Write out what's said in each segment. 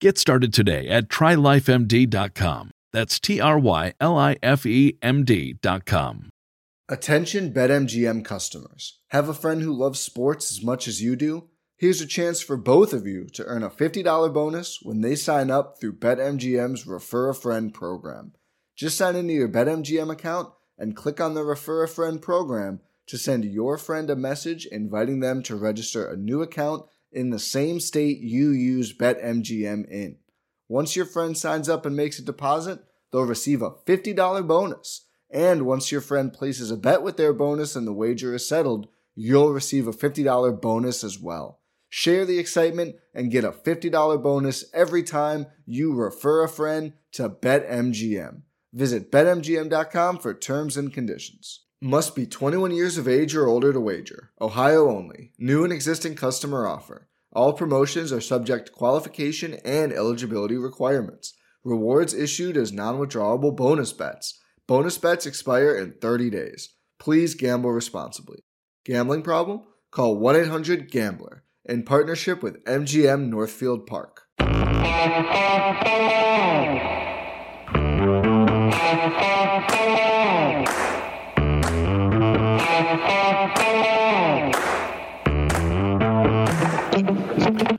Get started today at trylifemd.com. That's T R Y L I F E M D.com. Attention BetMGM customers. Have a friend who loves sports as much as you do? Here's a chance for both of you to earn a $50 bonus when they sign up through BetMGM's Refer a Friend program. Just sign into your BetMGM account and click on the Refer a Friend program to send your friend a message inviting them to register a new account in the same state you use BetMGM in. Once your friend signs up and makes a deposit, they'll receive a $50 bonus. And once your friend places a bet with their bonus and the wager is settled, you'll receive a $50 bonus as well. Share the excitement and get a $50 bonus every time you refer a friend to BetMGM. Visit betmgm.com for terms and conditions. Must be 21 years of age or older to wager. Ohio only. New and existing customer offer. All promotions are subject to qualification and eligibility requirements. Rewards issued as non withdrawable bonus bets. Bonus bets expire in 30 days. Please gamble responsibly. Gambling problem? Call 1 800 Gambler in partnership with MGM Northfield Park.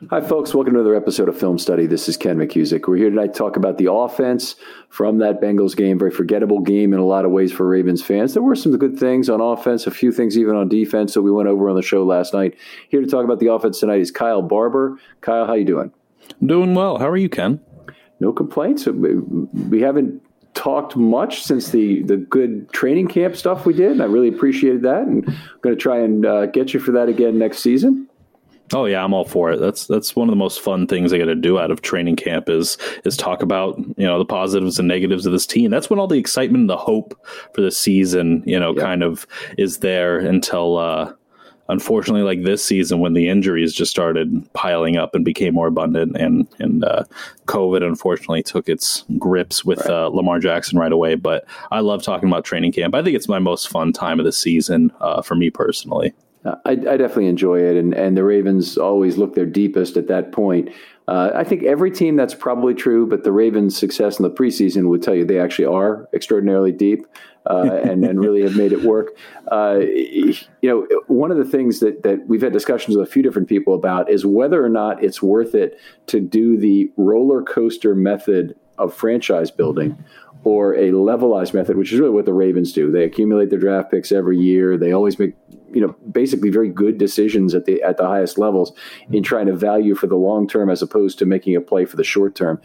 Hi, folks. Welcome to another episode of Film Study. This is Ken McKusick. We're here tonight to talk about the offense from that Bengals game. Very forgettable game in a lot of ways for Ravens fans. There were some good things on offense, a few things even on defense that we went over on the show last night. Here to talk about the offense tonight is Kyle Barber. Kyle, how you doing? I'm doing well. How are you, Ken? No complaints. We haven't talked much since the the good training camp stuff we did. I really appreciated that, and I'm going to try and uh, get you for that again next season. Oh yeah, I'm all for it. That's that's one of the most fun things I got to do out of training camp is is talk about you know the positives and negatives of this team. That's when all the excitement and the hope for the season you know kind of is there until uh, unfortunately like this season when the injuries just started piling up and became more abundant and and uh, COVID unfortunately took its grips with right. uh, Lamar Jackson right away. But I love talking about training camp. I think it's my most fun time of the season uh, for me personally. I, I, definitely enjoy it, and, and the Ravens always look their deepest at that point. Uh, I think every team that's probably true, but the Ravens' success in the preseason would tell you they actually are extraordinarily deep. uh, and, and really have made it work. Uh, you know, one of the things that, that we've had discussions with a few different people about is whether or not it's worth it to do the roller coaster method of franchise building or a levelized method, which is really what the Ravens do. They accumulate their draft picks every year. They always make you know basically very good decisions at the at the highest levels in trying to value for the long term as opposed to making a play for the short term.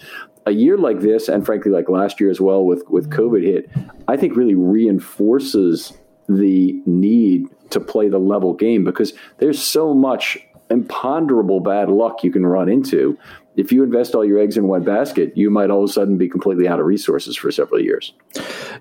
A year like this, and frankly like last year as well with with COVID hit, I think really reinforces the need to play the level game because there's so much imponderable bad luck you can run into if you invest all your eggs in one basket, you might all of a sudden be completely out of resources for several years.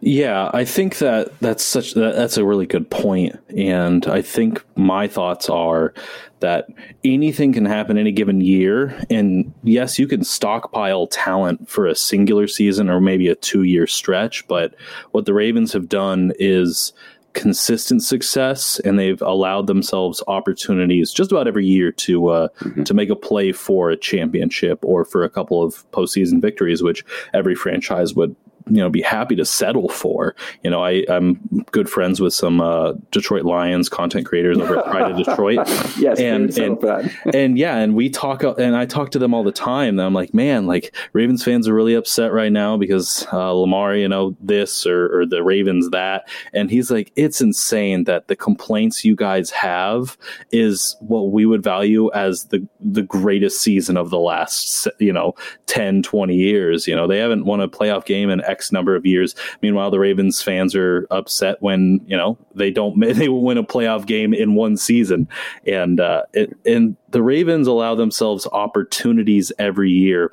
Yeah, I think that that's such that, that's a really good point, and I think my thoughts are that anything can happen any given year, and yes, you can stockpile talent for a singular season or maybe a two year stretch, but what the Ravens have done is consistent success, and they've allowed themselves opportunities just about every year to uh, mm-hmm. to make a play for a championship or for a couple of postseason victories, which every franchise would you know be happy to settle for. You know, I, I'm good friends with some uh, Detroit Lions content creators over at Pride of Detroit. yes, and and, and yeah, and we talk and I talk to them all the time. And I'm like, man, like Ravens fans are really upset right now because uh, Lamar, you know, this or, or the Ravens that, and he's like, it's insane that the complaints you guys have is what we would value as the the greatest season of the last you know 10 20 years you know they haven't won a playoff game in X number of years. Meanwhile, the Ravens fans are upset when you know they don't they win a playoff game in one season, and uh, it, and the Ravens allow themselves opportunities every year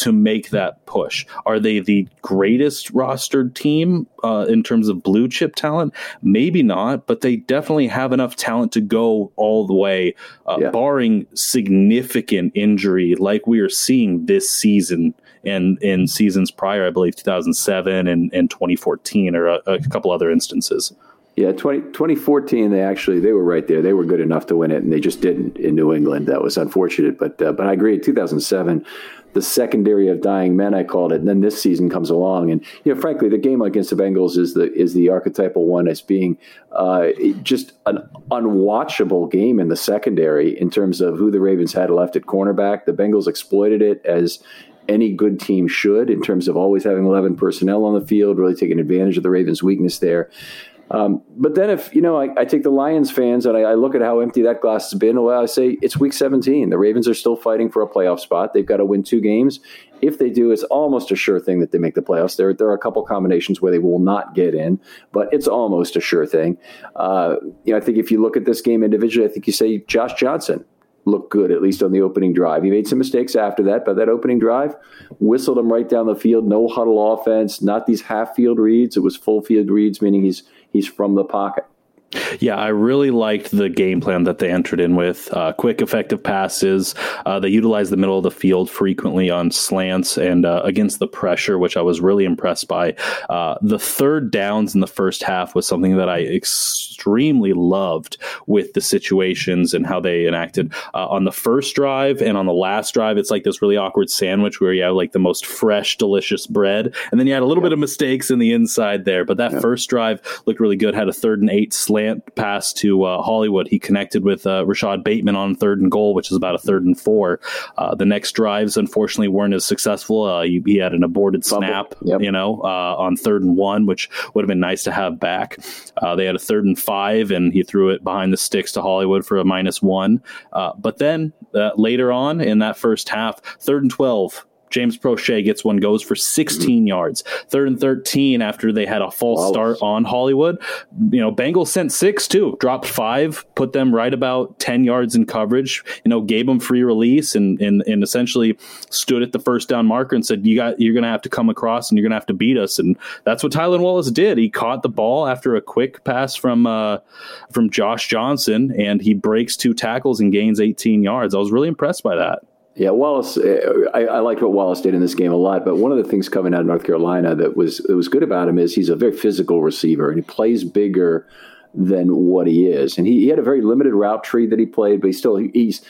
to make that push. Are they the greatest rostered team uh, in terms of blue chip talent? Maybe not, but they definitely have enough talent to go all the way, uh, yeah. barring significant injury like we are seeing this season and in seasons prior, I believe 2007 and, and 2014 or a, a couple other instances. Yeah, 20, 2014, they actually they were right there. They were good enough to win it, and they just didn't in New England. That was unfortunate, but uh, but I agree. 2007, the secondary of dying men, I called it. And then this season comes along, and you know, frankly, the game against the Bengals is the is the archetypal one as being uh, just an unwatchable game in the secondary in terms of who the Ravens had left at cornerback. The Bengals exploited it as any good team should in terms of always having 11 personnel on the field, really taking advantage of the Ravens' weakness there. Um, but then if, you know, I, I, take the Lions fans and I, I, look at how empty that glass has been, well, I say it's week 17. The Ravens are still fighting for a playoff spot. They've got to win two games. If they do, it's almost a sure thing that they make the playoffs. There, there are a couple combinations where they will not get in, but it's almost a sure thing. Uh, you know, I think if you look at this game individually, I think you say Josh Johnson looked good, at least on the opening drive. He made some mistakes after that, but that opening drive whistled him right down the field. No huddle offense, not these half field reads. It was full field reads, meaning he's he's from the pocket. Yeah, I really liked the game plan that they entered in with uh, quick, effective passes. Uh, they utilized the middle of the field frequently on slants and uh, against the pressure, which I was really impressed by. Uh, the third downs in the first half was something that I extremely loved with the situations and how they enacted uh, on the first drive and on the last drive. It's like this really awkward sandwich where you have like the most fresh, delicious bread, and then you had a little bit of mistakes in the inside there. But that first drive looked really good. Had a third and eight slant slant pass to uh, Hollywood. He connected with uh, Rashod Bateman on third and goal, which is about a third and four. Uh, the next drives, unfortunately, weren't as successful. Uh, he, he, had an aborted snap, yep. you know, uh, on third and one, which would have been nice to have back. Uh, they had a third and five, and he threw it behind the sticks to Hollywood for a minus one. but then later on in that first half, third and 12, James Proche gets one, goes for 16 yards. Third and 13 after they had a false start on Hollywood. You know, Bengals sent six too, dropped five, put them right about 10 yards in coverage, you know, gave them free release and, and, and essentially stood at the first down marker and said, you got, you're going to have to come across and you're going to have to beat us. And that's what Tylan Wallace did. He caught the ball after a quick pass from, uh, from Josh Johnson and he breaks two tackles and gains 18 yards. I was really impressed by that. Yeah, Wallace. Uh, I, I liked what Wallace did in this game a lot. But one of the things coming out of North Carolina that was that was good about him is he's a very physical receiver and he plays bigger than what he is. And he, he had a very limited route tree that he played, but he still he's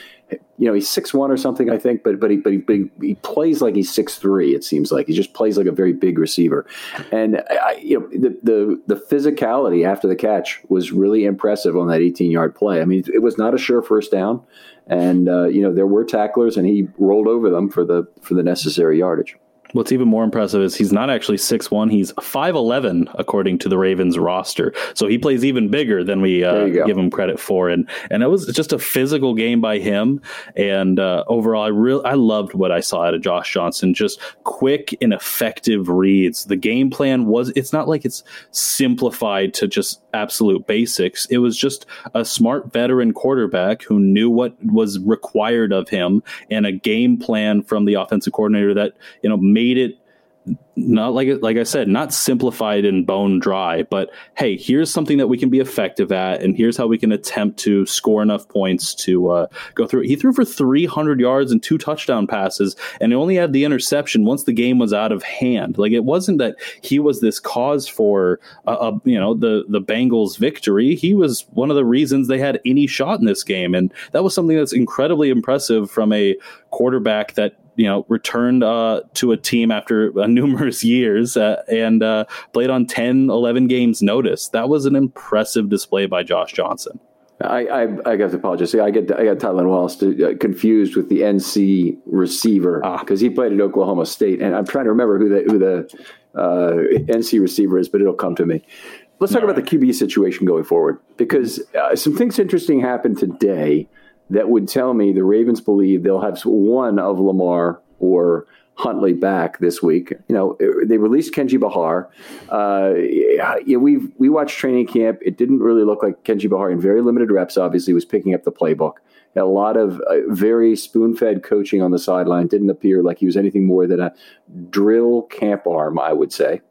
you know, he's six one or something, I think, but but he but he, but he, he plays like he's six three. It seems like he just plays like a very big receiver, and I, you know the, the the physicality after the catch was really impressive on that 18 yard play. I mean, it was not a sure first down, and uh, you know there were tacklers, and he rolled over them for the for the necessary yardage. What's even more impressive is he's not actually six one; he's 5'11 according to the Ravens roster. So he plays even bigger than we uh, give him credit for. And and it was just a physical game by him. And uh, overall, I really I loved what I saw out of Josh Johnson. Just quick and effective reads. The game plan was it's not like it's simplified to just absolute basics. It was just a smart veteran quarterback who knew what was required of him and a game plan from the offensive coordinator that you know made it not like like I said, not simplified and bone dry, but hey, here's something that we can be effective at, and here's how we can attempt to score enough points to uh, go through. He threw for 300 yards and two touchdown passes, and he only had the interception once the game was out of hand. Like it wasn't that he was this cause for a, uh, you know the the Bengals' victory. He was one of the reasons they had any shot in this game, and that was something that's incredibly impressive from a quarterback that you know returned uh, to a team after uh, numerous years uh, and uh, played on 10 11 games notice that was an impressive display by josh johnson I, I, I got to apologize. I get I got Tylan Wallace to, uh, confused with the NC receiver because ah. he played at Oklahoma State, and I'm trying to remember who the who the uh, NC receiver is, but it'll come to me. Let's talk All about right. the QB situation going forward because uh, some things interesting happened today that would tell me the Ravens believe they'll have one of Lamar or Huntley back this week. You know, they released Kenji Bahar. Uh, yeah, we we watched training camp. It didn't really look like Kenji Bahar in very limited reps. Obviously, was picking up the playbook. A lot of uh, very spoon-fed coaching on the sideline. Didn't appear like he was anything more than a drill camp arm, I would say.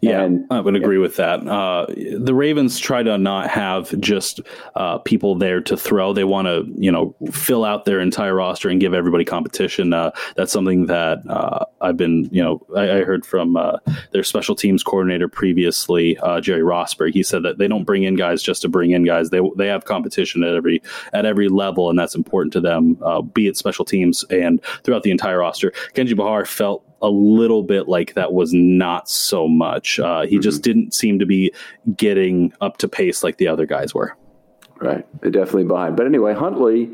Yeah, and, I would agree yeah. with that. Uh, the Ravens try to not have just uh, people there to throw. They want to, you know, fill out their entire roster and give everybody competition. Uh, that's something that uh, I've been, you know, I, I heard from uh, their special teams coordinator previously, uh, Jerry Rosburg. He said that they don't bring in guys just to bring in guys. They they have competition at every at every level, and that's important to them, be it special teams and throughout the entire roster. Kenji Bahar felt a little bit like that was not so much. Uh, he mm-hmm. just didn't seem to be getting up to pace like the other guys were. Right, They're definitely behind. But anyway, Huntley,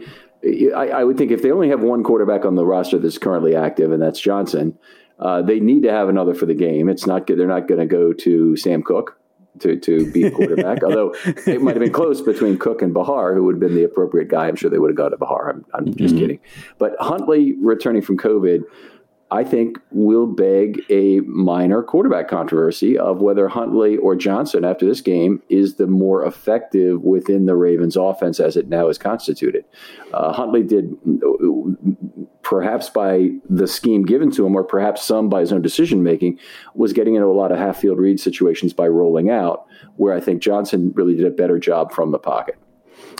I, I, would think if they only have one quarterback on the roster that's currently active, and that's Johnson, uh, they need to have another for the game. It's not they're not going to go to Sam Koch to to be a quarterback. Although it might have been close between Koch and Bahar, who would have been the appropriate guy. I'm sure they would have gone to Bahar. I'm, I'm just mm-hmm. kidding. But Huntley returning from COVID I think will beg a minor quarterback controversy of whether Huntley or Johnson after this game is the more effective within the Ravens offense as it now is constituted. Uh, Huntley did perhaps by the scheme given to him or perhaps some by his own decision making was getting into a lot of half field read situations by rolling out where I think Johnson really did a better job from the pocket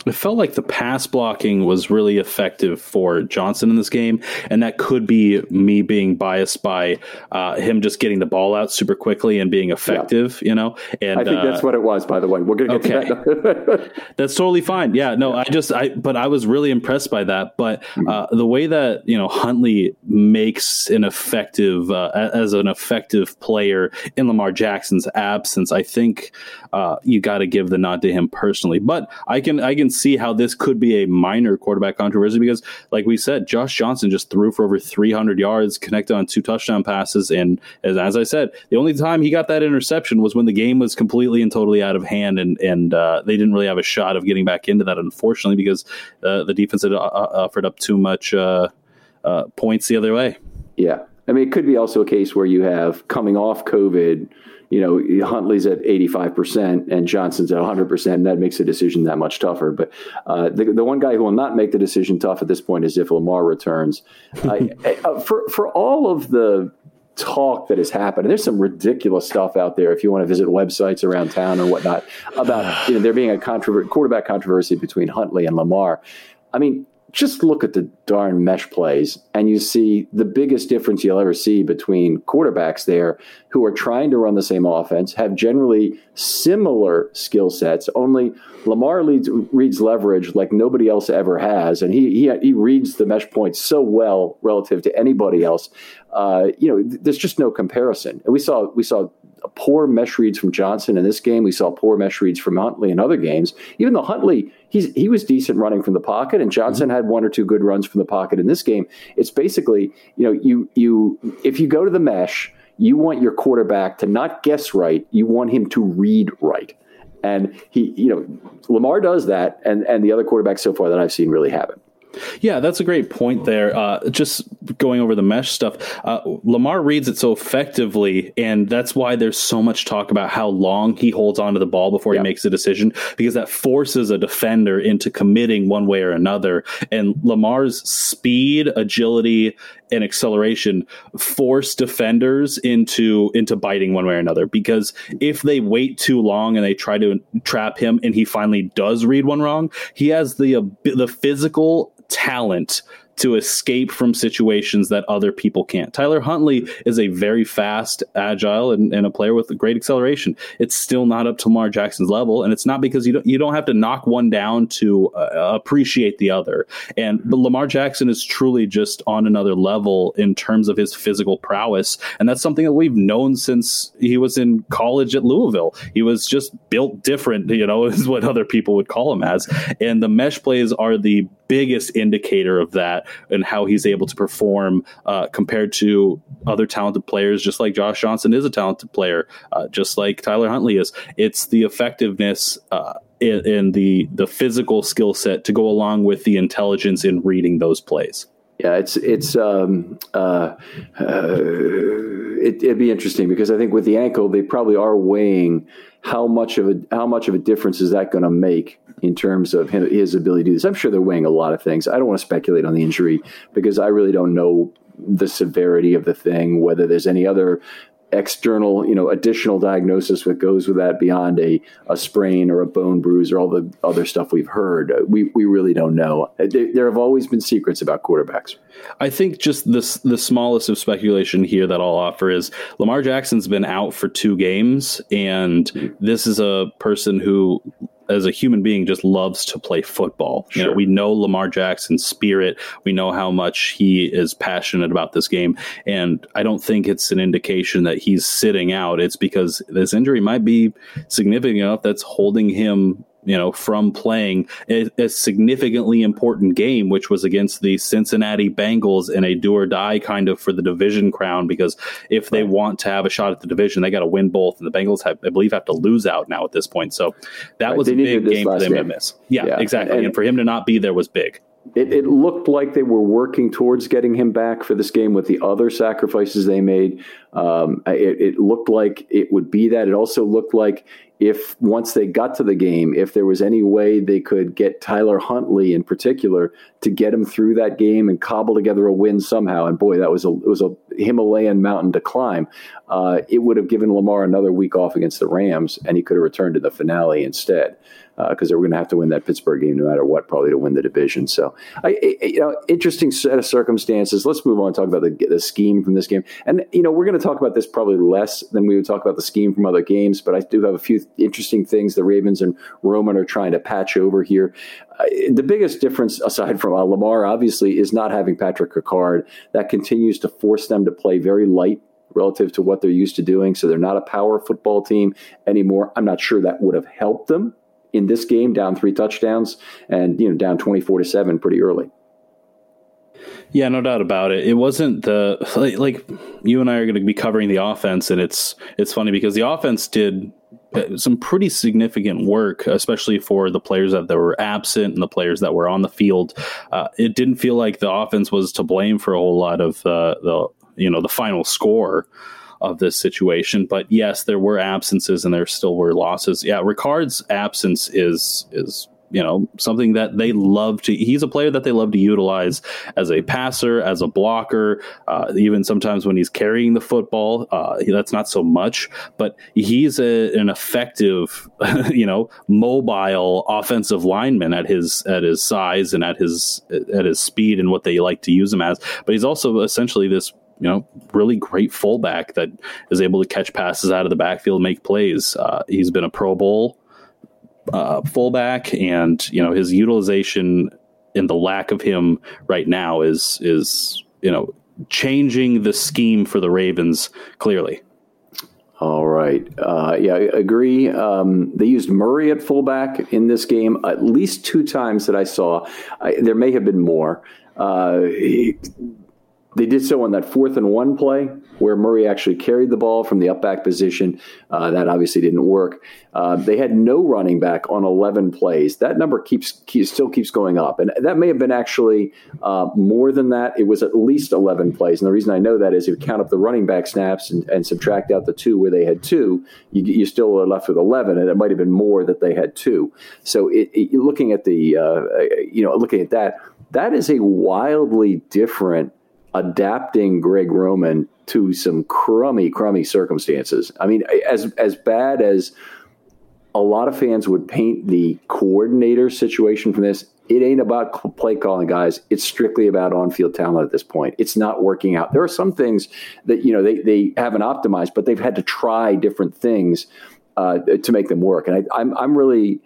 it felt like the pass blocking was really effective for Johnson in this game, and that could be me being biased by uh, him just getting the ball out super quickly and being effective. Yeah. You know, and I think uh, that's what it was. By the way, we're going to get okay. that. that's totally fine. Yeah, no, I just I but I was really impressed by that. But mm-hmm. uh, the way that you know Huntley makes an effective uh, as an effective player in Lamar Jackson's absence, I think uh, you got to give the nod to him personally. But I can I can see how this could be a minor quarterback controversy because, like we said, Josh Johnson just threw for over 300 yards, connected on two touchdown passes, and as, as I said, the only time he got that interception was when the game was completely and totally out of hand, and and uh, they didn't really have a shot of getting back into that, unfortunately, because uh, the defense had uh, uh, offered up too much uh, points the other way. Yeah, I mean, it could be also a case where you have coming off COVID you know, Huntley's at 85% and Johnson's at 100%. And that makes the decision that much tougher. But uh, the, the one guy who will not make the decision tough at this point is if Lamar returns. uh, for, for all of the talk that has happened, and there's some ridiculous stuff out there if you want to visit websites around town or whatnot about you know, there being a controver- quarterback controversy between Huntley and Lamar. I mean, just look at the darn mesh plays and you see the biggest difference you'll ever see between quarterbacks there who are trying to run the same offense, have generally similar skill sets, only Lamar leads, reads leverage like nobody else ever has, and he, he, he reads the mesh points so well relative to anybody else. Uh, you know, there's just no comparison. And we saw we saw poor mesh reads from Johnson in this game. We saw poor mesh reads from Huntley in other games. Even though Huntley, he's, he was decent running from the pocket, and Johnson mm-hmm. had one or two good runs from the pocket in this game. It's basically, you know, you you if you go to the mesh, you want your quarterback to not guess right. You want him to read right. And he, you know, Lamar does that, and and the other quarterbacks so far that I've seen really haven't. Yeah, that's a great point there. Uh, just going over the mesh stuff, uh, Lamar reads it so effectively, and that's why there's so much talk about how long he holds onto the ball before he makes a decision, because that forces a defender into committing one way or another. And Lamar's speed, agility, and acceleration force defenders into into biting one way or another. Because if they wait too long and they try to trap him, and he finally does read one wrong, he has the uh, the physical talent to escape from situations that other people can't. Tyler Huntley is a very fast, agile, and, and, a player with great acceleration. It's still not up to Lamar Jackson's level, and it's not because you don't you don't have to knock one down to uh, appreciate the other. And but Lamar Jackson is truly just on another level in terms of his physical prowess, and that's something that we've known since he was in college at Louisville. He was just built different, you know, is what other people would call him as. And the mesh plays are the biggest indicator of that and how he's able to perform uh, compared to other talented players, just like Josh Johnson is a talented player, uh, just like Tyler Huntley is. It's the effectiveness. Uh, in, in the the physical skill set to go along with the intelligence in reading those plays. Yeah, it's it's um, uh, uh, it, would be interesting because I think with the ankle they probably are weighing how much of a how much of a difference is that going to make in terms of his ability to do this. I'm sure they're weighing a lot of things. I don't want to speculate on the injury because I really don't know the severity of the thing, whether there's any other external, you know, additional diagnosis that goes with that beyond a, a sprain or a bone bruise or all the other stuff we've heard. We, we really don't know. There, there have always been secrets about quarterbacks. I think just this the smallest of speculation here that I'll offer is Lamar Jackson's been out for two games, and mm-hmm. this is a person who as a human being just loves to play football. Sure. You know, we know Lamar Jackson's spirit. We know how much he is passionate about this game. And I don't think it's an indication that he's sitting out. It's because this injury might be significant enough that's holding him you know, from playing a, a, significantly important game, which was against the Cincinnati Bengals in a do or die kind of for the division crown. Because if they want to have a shot at the division, they got to win both, and the Bengals have, I believe, have to lose out now at this point. So that right. was they a big game for them game. to miss. Yeah, yeah. exactly. And, and for him to not be there was big. It, it, looked like they were working towards getting him back for this game with the other sacrifices they made. Um, it, it, looked like it would be that. It also looked like if once they got to the game, if there was any way they could get Tyler Huntley in particular to get him through that game and cobble together a win somehow. And boy, that was a it was a Himalayan mountain to climb. Uh, it would have given Lamar another week off against the Rams, and he could have returned to the finale instead because uh, they were going to have to win that Pittsburgh game no matter what, probably to win the division. So, I, I, you know, interesting set of circumstances. Let's move on and talk about the, the scheme from this game. And you know, we're going to talk about this probably less than we would talk about the scheme from other games, but I do have a few interesting things the Ravens and Roman are trying to patch over here. Uh, the biggest difference, aside from uh, Lamar, obviously, is not having Patrick Ricard. That continues to force them to play very light relative to what they're used to doing. So they're not a power football team anymore. I'm not sure that would have helped them in this game, down three touchdowns and you know down twenty four to seven pretty early. Yeah, no doubt about it. It wasn't the like, like you and I are going to be covering the offense, and it's it's funny because the offense did uh, some pretty significant work, especially for the players that, that were absent and the players that were on the field. Uh, it didn't feel like the offense was to blame for a whole lot of uh, the you know the final score of this situation. But yes, there were absences and there still were losses. Yeah, Ricard's absence is is you know something that they love to he's a player that they love to utilize as a passer as a blocker uh, even sometimes when he's carrying the football uh, that's not so much but he's a, an effective you know mobile offensive lineman at his at his size and at his at his speed and what they like to use him as but he's also essentially this you know, really great fullback that is able to catch passes out of the backfield, make plays. Uh, he's been a Pro Bowl uh, fullback, and you know his utilization and the lack of him right now is is you know changing the scheme for the Ravens clearly. All right. Uh, yeah, I agree. Um, they used Murray at fullback in this game at least two times that I saw. I, there may have been more. Uh, he, they did so on that fourth and one play where Murray actually carried the ball from the up back position. Uh, that obviously didn't work. Uh, they had no running back on 11 plays. That number keeps, keeps still keeps going up, and that may have been actually uh, more than that. It was at least 11 plays, and the reason I know that is if you count up the running back snaps and, and subtract out the two where they had two, you, you still are left with 11, and it might have been more that they had two. So it, it, looking at the uh, you know looking at that, that is a wildly different adapting Greg Roman to some crummy, crummy circumstances. I mean, as as bad as a lot of fans would paint the coordinator situation from this, it ain't about play calling, guys. It's strictly about on-field talent at this point. It's not working out. There are some things that you know they they haven't optimized, but they've had to try different things uh, to make them work. And I, I'm I'm really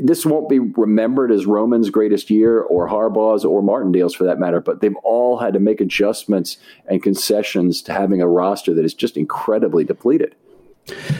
this won't be remembered as Roman's greatest year or Harbaugh's or Martindale's for that matter, but they've all had to make adjustments and concessions to having a roster that is just incredibly depleted.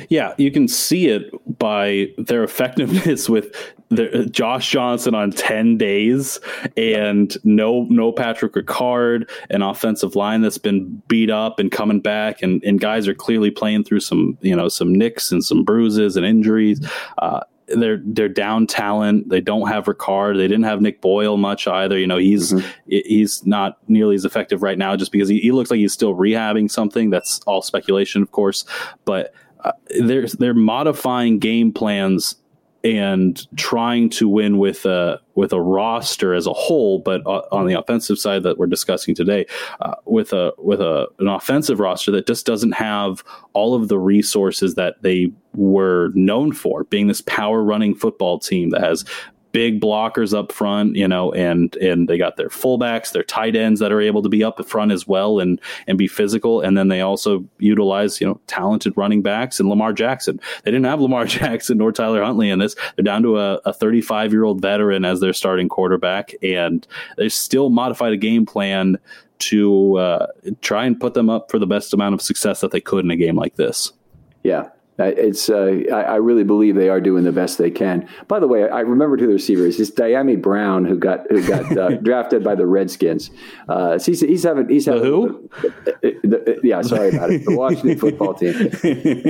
Yeah, you can see it by their effectiveness with the, Josh Johnson on ten days and no no Patrick Ricard, an offensive line that's been beat up and coming back, and, and guys are clearly playing through some you know some nicks and some bruises and injuries. Uh, they're they're down talent. They don't have Ricard. They didn't have Nick Boyle much either. You know, he's mm-hmm. he's not nearly as effective right now just because he, he, looks like he's still rehabbing something. That's all speculation, of course. But uh, they're they're modifying game plans and trying to win with a with a roster as a whole, but uh, on the offensive side that we're discussing today, uh, with a with a an offensive roster that just doesn't have all of the resources that they were known for, being this power running football team that has big blockers up front, you know, and and they got their fullbacks, their tight ends that are able to be up front as well and and be physical. And then they also utilize, you know, talented running backs and Lamar Jackson. They didn't have Lamar Jackson nor Tyler Huntley in this. They're down to a 35 year old veteran as their starting quarterback, and they still modified a game plan to uh, try and put them up for the best amount of success that they could in a game like this. Yeah, it's uh, I, I, really believe they are doing the best they can. By the way, I remember to the receivers. It's Dyami Brown who got who got uh, drafted by the Redskins. Uh, so he's, he's having he's having the who? The, yeah, sorry about it. The Washington football team.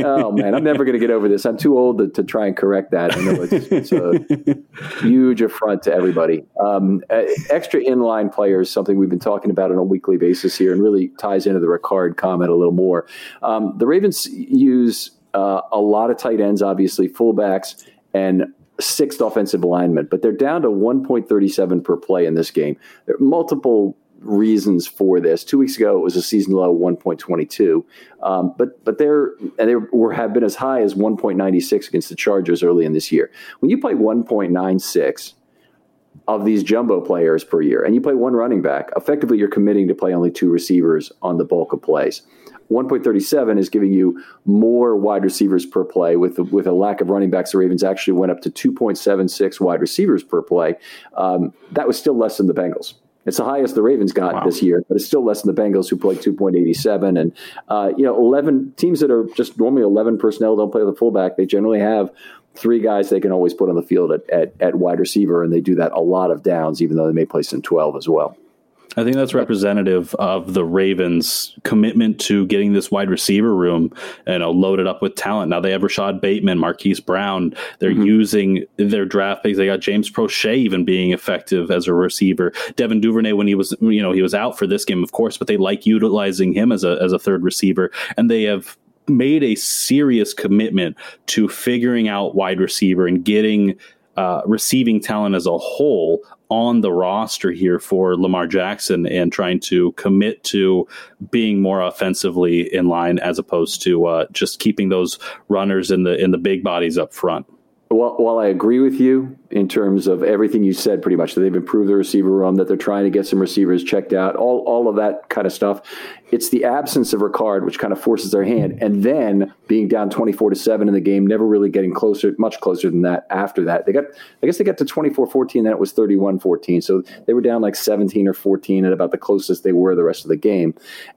Oh man, I'm never going to get over this. I'm too old to, to, try and correct that. I know it's, it's a huge affront to everybody. Um, uh, extra inline players, something we've been talking about on a weekly basis here, and really ties into the Ricard comment a little more. Um, the Ravens use uh, a lot of tight ends, obviously, fullbacks, and sixth offensive lineman, but they're down to 1.37 per play in this game. There are multiple reasons for this. Two weeks ago, it was a season low 1.22, um, but but they're and they were have been as high as 1.96 against the Chargers early in this year. When you play 1.96 of these jumbo players per year, and you play one running back, effectively you're committing to play only two receivers on the bulk of plays. 1.37 is giving you more wide receivers per play. With with a lack of running backs, the Ravens actually went up to 2.76 wide receivers per play. Um, that was still less than the Bengals. It's the highest the Ravens got wow. this year, but it's still less than the Bengals, who played 2.87. And uh, you know, 11 teams that are just normally 11 personnel don't play the fullback. They generally have three guys they can always put on the field at, at, at wide receiver, and they do that a lot of downs, even though they may play some 12 as well. I think that's representative of the Ravens' commitment to getting this wide receiver room, you know, loaded up with talent. Now they have Rashod Bateman, Marquise Brown. They're mm-hmm. using their draft picks. They got James Proche even being effective as a receiver. Devin Duvernay when he was, you know, he was out for this game, of course, but they like utilizing him as a as a third receiver, and they have made a serious commitment to figuring out wide receiver and getting uh, receiving talent as a whole on the roster here for Lamar Jackson and trying to commit to being more offensively in line as opposed to uh, just keeping those runners in the in the big bodies up front. While, while I agree with you in terms of everything you said, pretty much that they've improved the receiver room, that they're trying to get some receivers checked out, all all of that kind of stuff. It's the absence of Ricard which kind of forces their hand, and then being down twenty four to seven in the game, never really getting closer, much closer than that. After that, they got, I guess they got to 24-14, then it was 31-14. So they were down like seventeen or fourteen at about the closest they were the rest of the game.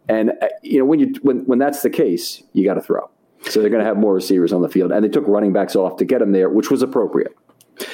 And uh, you know when you when when that's the case, you got to throw. So they're going to have more receivers on the field, and they took running backs off to get them there, which was appropriate.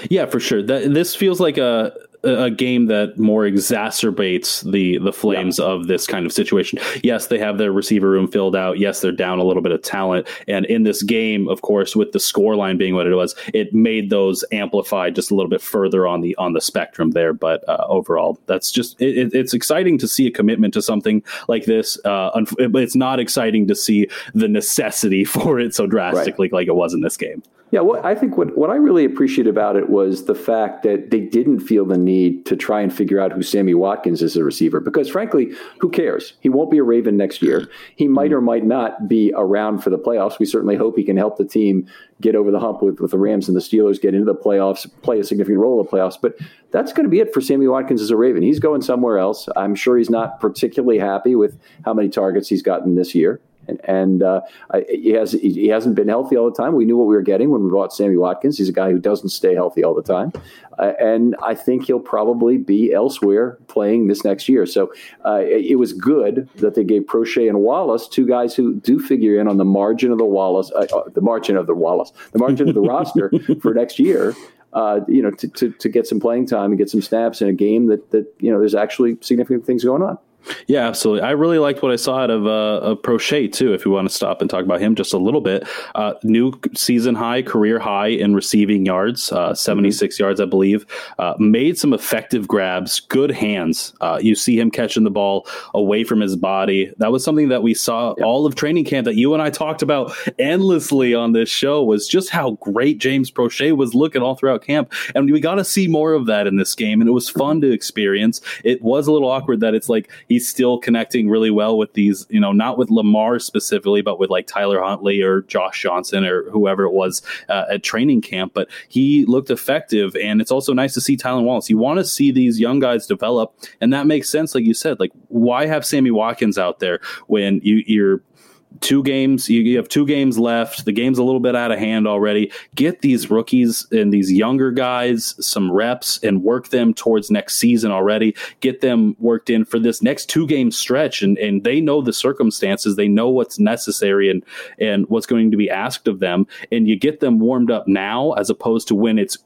Yeah, for sure. That, this feels like a a game that more exacerbates the the flames yeah. of this kind of situation. Yes, they have their receiver room filled out. Yes, they're down a little bit of talent. And in this game, of course, with the score line being what it was, it made those amplified just a little bit further on the on the spectrum there. But uh, overall, that's just it, it's exciting to see a commitment to something like this. Uh, it's not exciting to see the necessity for it so drastically right. like it was in this game. Yeah, what I think what, what I really appreciate about it was the fact that they didn't feel the need to try and figure out who Sammy Watkins is as a receiver because frankly, who cares? He won't be a Raven next year. He might or might not be around for the playoffs. We certainly hope he can help the team get over the hump with, with the Rams and the Steelers, get into the playoffs, play a significant role in the playoffs. But that's going to be it for Sammy Watkins as a Raven. He's going somewhere else. I'm sure he's not particularly happy with how many targets he's gotten this year and, and uh, he has he hasn't been healthy all the time. We knew what we were getting when we bought Sammy Watkins. He's a guy who doesn't stay healthy all the time, uh, and I think he'll probably be elsewhere playing this next year. So uh, it, it, was good that they gave Proche and Wallace two guys who do figure in on the margin of the Wallace, uh, uh, the margin of the Wallace, the margin of the roster for next year. Uh, you know, to, to, to get some playing time and get some snaps in a game that, that, you know, there's actually significant things going on. Yeah, absolutely. I really liked what I saw out of uh, of Proche too. If we want to stop and talk about him just a little bit, uh, new season high, career high in receiving yards, uh, seventy six mm mm-hmm. yards, I believe. Uh, made some effective grabs, good hands. Uh, you see him catching the ball away from his body. That was something that we saw all of training camp that you and I talked about endlessly on this show. Was just how great James Proche was looking all throughout camp, and we got to see more of that in this game. And it was fun to experience. It was a little awkward that it's like he he's still connecting really well with these, you know, not with Lamar specifically, but with like Tyler Huntley or Josh Johnson or whoever it was uh, at training camp. But he looked effective, and it's also nice to see Tylan Wallace. You want to see these young guys develop, and that makes sense, like you said. Like, why have Sammy Watkins out there when you, you're two games you, have two games left. The game's a little bit out of hand already. Get these rookies and these younger guys some reps and work them towards next season already. Get them worked in for this next two game stretch and, and they know the circumstances. They know what's necessary and and what's going to be asked of them. And you get them warmed up now as opposed to when it's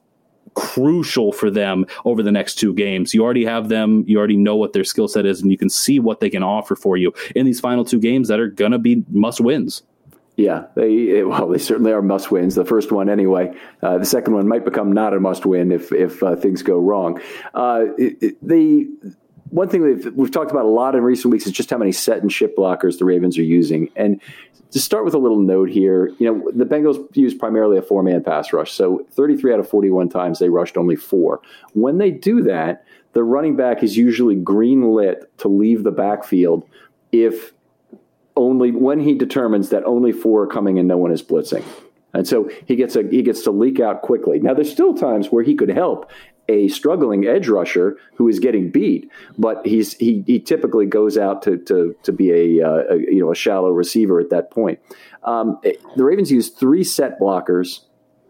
crucial for them over the next two games. You already have them, you already know what their skill set is, and you can see what they can offer for you in these final two games that are going to be must wins. Yeah, they well, they certainly are must wins. The first one, anyway. Uh, the second one might become not a must win if if uh, things go wrong. Uh, the one thing we've, we've talked about a lot in recent weeks is just how many set and ship blockers the Ravens are using, and to start with a little note here, you know, the Bengals used primarily a four man pass rush. So 33 out of 41 times they rushed only four. When they do that, the running back is usually green lit to leave the backfield if only when he determines that only four are coming and no one is blitzing. And so he gets a he gets to leak out quickly. Now there's still times where he could help a struggling edge rusher who is getting beat, but he's he, he typically goes out to to to be a, uh, a you know a shallow receiver at that point. Um, the Ravens used three set blockers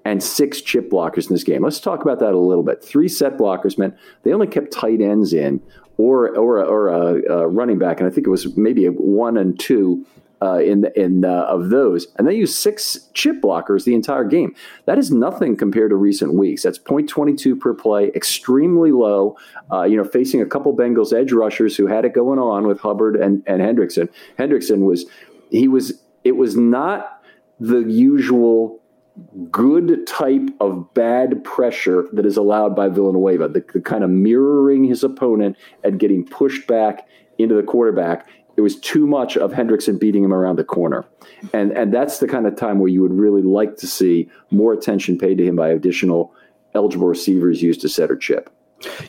and six chip blockers in this game. Let's talk about that a little bit. Three set blockers meant they only kept tight ends in or or or a, a running back, and I think it was maybe a one and two uh, in in uh, of those, and they use six chip blockers the entire game. That is nothing compared to recent weeks. That's 0.22 per play, extremely low. Uh, you know, facing a couple Bengals edge rushers who had it going on with Hubbard and and Hendrickson. Hendrickson was he was it was not the usual good type of bad pressure that is allowed by Villanueva, the, the kind of mirroring his opponent and getting pushed back into the quarterback it was too much of Hendrickson beating him around the corner. And and that's the kind of time where you would really like to see more attention paid to him by additional eligible receivers used to set or chip.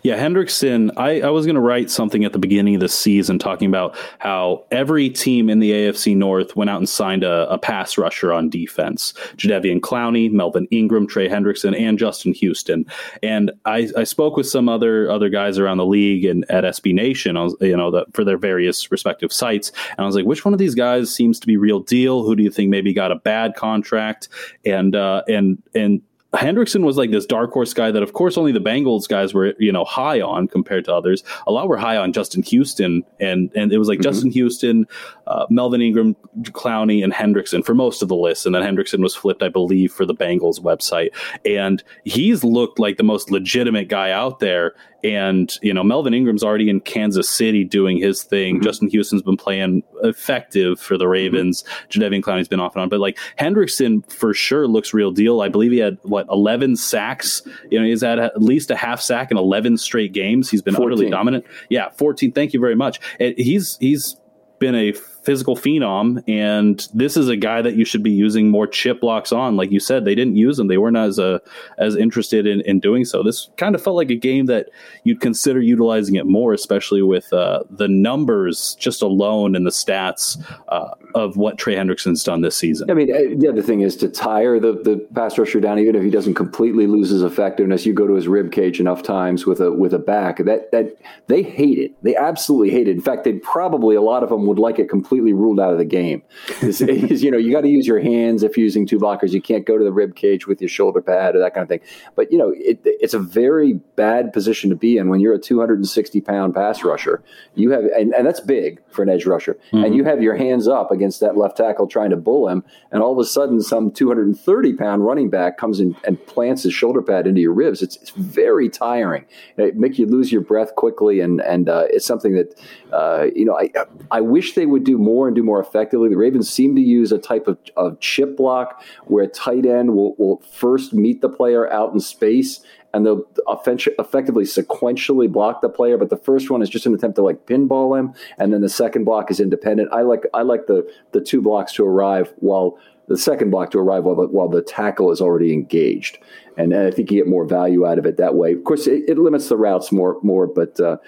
Yeah, Hendrickson, I, I was going to write something at the beginning of the season talking about how every team in the AFC North went out and signed a, a pass rusher on defense. Jadeveon Clowney, Melvin Ingram, Trey Hendrickson, and Justin Houston. And I, I spoke with some other other guys around the league and at SB Nation, you know, the, for their various respective sites. And I was like, which one of these guys seems to be real deal? Who do you think maybe got a bad contract? And uh, and and Hendrickson was like this dark horse guy that, of course, only the Bengals guys were, you know, high on compared to others. A lot were high on Justin Houston, and and it was like mm-hmm. Justin Houston, uh, Melvin Ingram, Clowney, and Hendrickson for most of the list, and then Hendrickson was flipped, I believe, for the Bengals website, and he's looked like the most legitimate guy out there. And, you know, Melvin Ingram's already in Kansas City doing his thing. Mm-hmm. Justin Houston's been playing effective for the mm-hmm. Ravens. mm hmm Jadeveon Clowney's been off and on. But like Hendrickson for sure looks real deal. I believe he had what, 11 sacks? You know, he's had at least a half sack in 11 straight games. He's been 14. utterly dominant. Yeah, 14. Thank you very much. He's, he's been a physical phenom, and this is a guy that you should be using more chip blocks on. Like you said, they didn't use them; they weren't as uh, as interested in, in doing so. This kind of felt like a game that you'd consider utilizing it more, especially with uh, the numbers just alone and the stats uh, of what Trey Hendrickson's done this season. I mean, uh, the other thing is to tire the the pass rusher down, even if he doesn't completely lose his effectiveness. You go to his rib cage enough times with a with a back that that they hate it. They absolutely hate it. In fact, they probably a lot of them would like it completely ruled out of the game. Is you know, you got to use your hands if you're using two blockers. You can't go to the rib cage with your shoulder pad or that kind of thing. But you know, it, it's a very bad position to be in when you're a 260 pound pass rusher. You have, and, and that's big for an edge rusher, mm-hmm. and you have your hands up against that left tackle trying to bull him, and all of a sudden, some 230 pound running back comes in and plants his shoulder pad into your ribs. It's, it's very tiring. It make you lose your breath quickly, and and uh, it's something that uh, you know I I wish they would do more and do more effectively. The Ravens seem to use a type of, of chip block where a tight end will, will first meet the player out in space and they'll effectively sequentially block the player. But the first one is just an attempt to like pinball him, and then the second block is independent. I like I like the the two blocks to arrive while the second block to arrive while the, while the tackle is already engaged. And I think you get more value out of it that way. Of course, it, it limits the routes more, more but uh,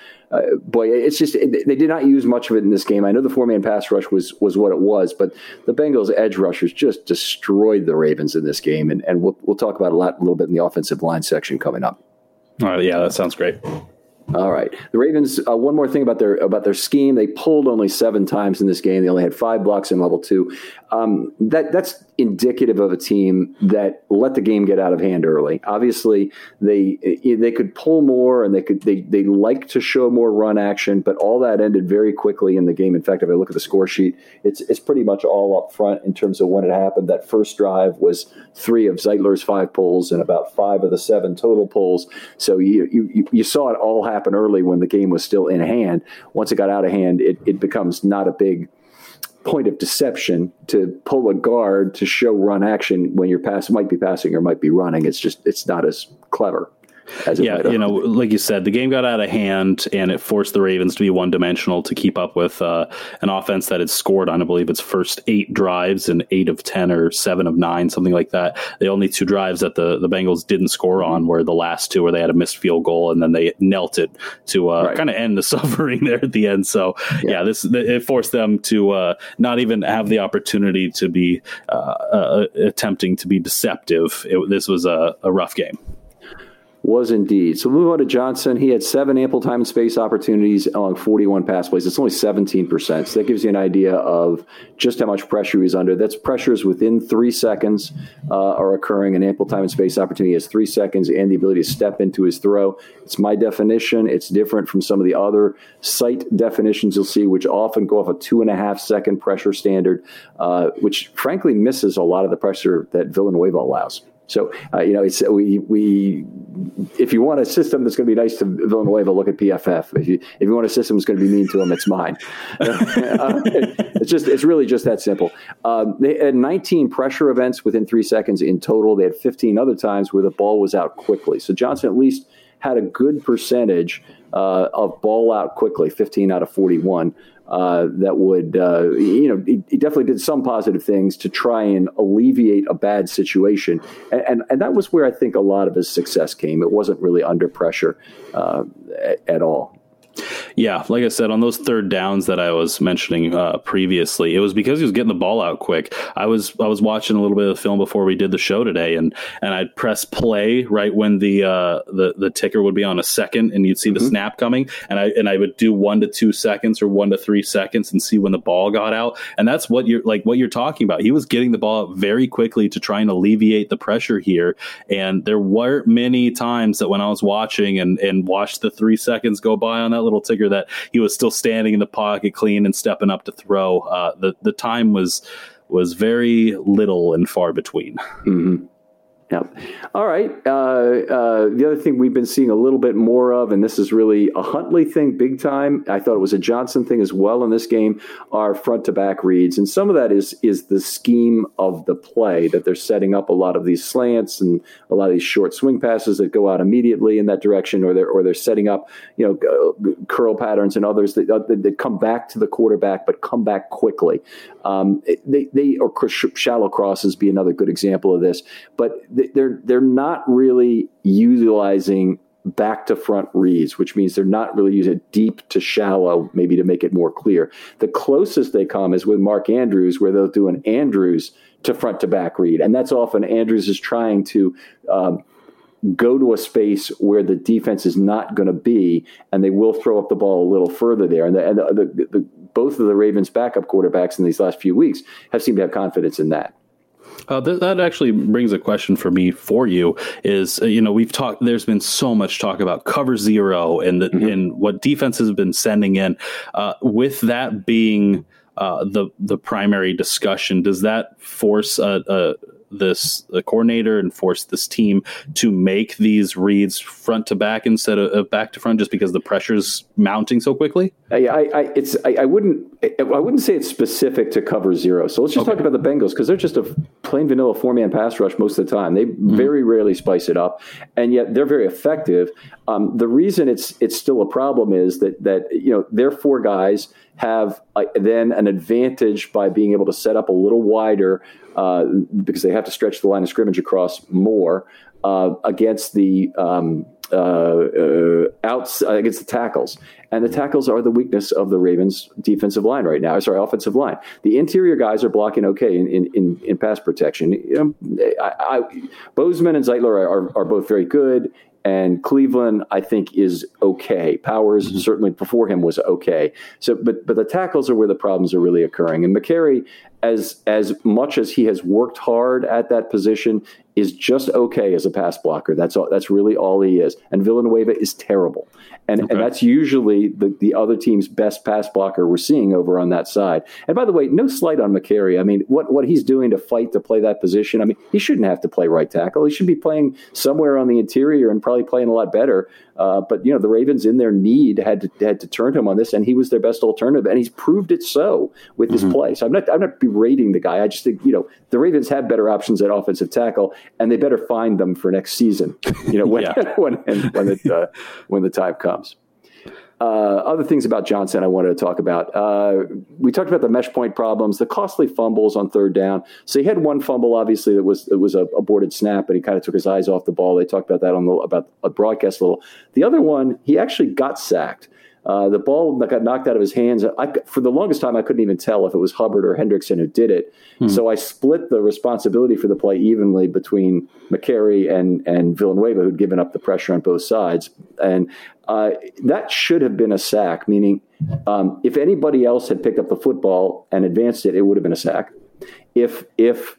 boy, it's just it, they did not use much of it in this game. I know the four man pass rush was was what it was, but the Bengals edge rushers just destroyed the Ravens in this game, and, and we'll we'll talk about a lot a little bit in the offensive line section coming up. All right, yeah, that sounds great. All right, the Ravens. Uh, one more thing about their about their scheme: they pulled only seven times in this game. They only had five blocks in level two. Um, that that's indicative of a team that let the game get out of hand early. Obviously, they they could pull more and they could they they like to show more run action, but all that ended very quickly in the game. In fact, if I look at the score sheet, it's it's pretty much all up front in terms of when it happened. That first drive was three of Zeitler's five pulls and about five of the seven total pulls. So you you you saw it all happen early when the game was still in hand. Once it got out of hand, it, it becomes not a big point of deception to pull a guard to show run action when you're pass might be passing or might be running. It's just it's not as clever yeah, you know, like you said, the game got out of hand and it forced the Ravens to be one dimensional to keep up with uh, an offense that had scored on, I believe, its first eight drives and eight of 10 or seven of nine, something like that. The only two drives that the, the Bengals didn't score on were the last two where they had a missed field goal and then they knelt it to uh, right. kind of end the suffering there at the end. So, yeah, yeah this it forced them to uh, not even have the opportunity to be uh, uh, attempting to be deceptive. It, this was a, a rough game was indeed. So move on to Johnson. He had seven ample time and space opportunities along 41 pass plays. It's only 17%. So that gives you an idea of just how much pressure he's under. That's pressures within three seconds uh, are occurring. An ample time and space opportunity has three seconds and the ability to step into his throw. It's my definition. It's different from some of the other site definitions you'll see, which often go off a two and a half second pressure standard, uh, which frankly misses a lot of the pressure that Villanueva allows. So uh, you know, it's we we if you want a system that's going to be nice to Villanueva, look at PFF. If you if you want a system that's going to be mean to them, it's mine. uh, it's just it's really just that simple. Um, they had 19 pressure events within three seconds in total. They had 15 other times where the ball was out quickly. So Johnson at least had a good percentage uh, of ball out quickly, 15 out of 41. Uh, that would, uh, you know, he, he, definitely did some positive things to try and alleviate a bad situation. And, and, and, that was where I think a lot of his success came. It wasn't really under pressure uh, at, at all. Yeah, like I said, on those third downs that I was mentioning uh, previously, it was because he was getting the ball out quick. I was I was watching a little bit of the film before we did the show today, and and I'd press play right when the uh, the the ticker would be on a second, and you'd see the mm-hmm. snap coming, and I and I would do one to two seconds or one to three seconds and see when the ball got out, and that's what you're like what you're talking about. He was getting the ball out very quickly to try and alleviate the pressure here, and there weren't many times that when I was watching and and watched the three seconds go by on that little ticker that he was still standing in the pocket, clean and stepping up to throw. Uh, the the time was was very little and far between. Mm-hmm. Yep. All right. Uh, uh, the other thing we've been seeing a little bit more of, and this is really a Huntley thing big time. I thought it was a Johnson thing as well in this game, are front to back reads. And some of that is is the scheme of the play that they're setting up a lot of these slants and a lot of these short swing passes that go out immediately in that direction, or they're, or they're setting up, you know, curl patterns and others that, that come back to the quarterback, but come back quickly. Um, they, they, or shallow crosses be another good example of this. But they're they're not really utilizing back to front reads, which means they're not really using deep to shallow, maybe to make it more clear. The closest they come is with Mark Andrews, where they'll do an Andrews to front to back read. And that's often Andrews is trying to um, go to a space where the defense is not going to be, and they will throw up the ball a little further there. And, the, and the, the, the, both of the Ravens' backup quarterbacks in these last few weeks have seemed to have confidence in that. Uh, th- that actually brings a question for me for you. Is uh, you know we've talked. There's been so much talk about cover zero and the, mm-hmm. and what defenses have been sending in. Uh, with that being uh, the the primary discussion, does that force a, a this the coordinator and force this team to make these reads front to back instead of back to front just because the pressure's mounting so quickly? I, I, it's I, I, wouldn't I wouldn't say it's specific to cover zero. So let's just okay. talk about the Bengals because they're just a plain vanilla four man pass rush most of the time. They mm-hmm. very rarely spice it up, and yet they're very effective. Um, the reason it's it's still a problem is that that you know their four guys have uh, then an advantage by being able to set up a little wider uh, because they have to stretch the line of scrimmage across more uh, against the um, uh, uh, outs against the tackles, and the tackles are the weakness of the Ravens' defensive line right now. Sorry, offensive line. The interior guys are blocking okay in in, in, pass protection. You know, I, I, Bozeman and Zeitler are, are, are both very good and Cleveland, I think, is okay. Powers mm-hmm. certainly before him was okay. So, but but the tackles are where the problems are really occurring. And Mekari, as as much as he has worked hard at that position, is just okay as a pass blocker. That's all. That's really all he is. And Villanueva is terrible. And, okay. and that's usually the, the other team's best pass blocker we're seeing over on that side. And by the way, no slight on Mekari. I mean, what, what he's doing to fight to play that position, I mean, he shouldn't have to play right tackle. He should be playing somewhere on the interior and probably playing a lot better. Uh, but, you know, the Ravens in their need had to, had to turn to him on this, and he was their best alternative. And he's proved it so with mm-hmm. his play. So I'm not, I'm not berating the guy. I just think, you know, the Ravens have better options at offensive tackle, and they better find them for next season, you know, when, when, when, it, uh, when the time comes. Uh, other things about Johnson I wanted to talk about. Uh, we talked about the mesh point problems, the costly fumbles on third down. So he had one fumble, obviously, that was it was a aborted snap, but he kind of took his eyes off the ball. They talked about that on the about a broadcast a little. The other one, he actually got sacked. Uh, the ball got knocked out of his hands. I, for the longest time, I couldn't even tell if it was Hubbard or Hendrickson who did it. Hmm. So I split the responsibility for the play evenly between Mekari and and Villanueva, who'd given up the pressure on both sides. And uh, that should have been a sack. Meaning, um, if anybody else had picked up the football and advanced it, it would have been a sack. If if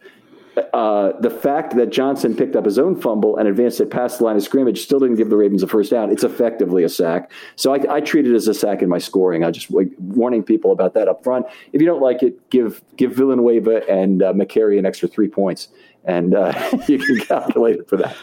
uh, the fact that Johnson picked up his own fumble and advanced it past the line of scrimmage still didn't give the Ravens a first down. It's effectively a sack. So I, I treat it as a sack in my scoring. I just like, warning people about that up front. If you don't like it, give give Villanueva and uh, Mekari an extra three points, and uh, you can calculate it for that.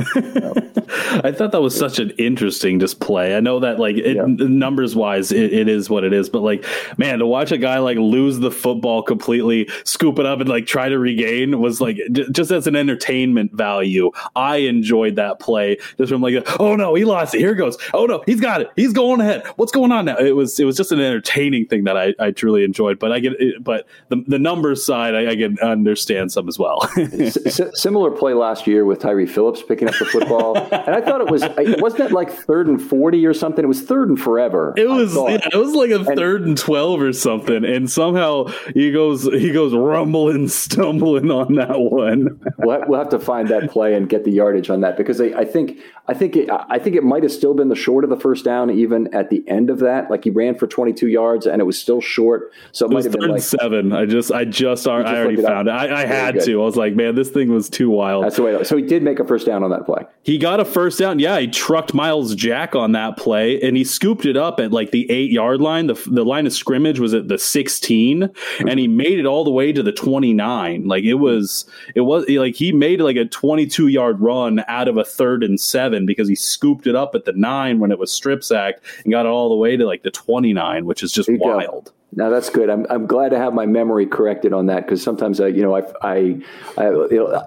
I thought that was such an interesting display. I know that like it, yeah. numbers wise, it, it is what it is, but like man, to watch a guy like lose the football completely, scoop it up, and like try to regain was like j- just as an entertainment value. I enjoyed that play just from like, oh no, he lost it. Here it goes. Oh no, he's got it. He's going ahead. What's going on now? It was it was just an entertaining thing that I, I truly enjoyed. But I get it, but the the numbers side, I, I can understand some as well. S- similar play last year with Tyre Phillips picking the football, and I thought it was wasn't it like third and forty or something? It was third and forever. It was yeah, it was like a and, third and twelve or something, and somehow he goes he goes rumbling, stumbling on that one. we'll, we'll have to find that play and get the yardage on that because I, I think I think it, I think it might have still been the short of the first down even at the end of that. Like he ran for twenty two yards and it was still short, so it, it might have been like seven. I just I just, I already found it. I, I had to. I was like, man, this thing was too wild. That's the way. So he did make a first down on that play. He got a first down. Yeah, he trucked Myles Jack on that play, and he scooped it up at like the eight yard line. The the line of scrimmage was at the sixteen, and he made it all the way to the twenty nine. Like it was, it was like he made like a twenty two yard run out of a third and seven because he scooped it up at the nine when it was strip sacked and got it all the way to like the twenty nine, which is just wild. Go. Now that's good. I'm, I'm glad to have my memory corrected on that because sometimes I, you know, I, I, I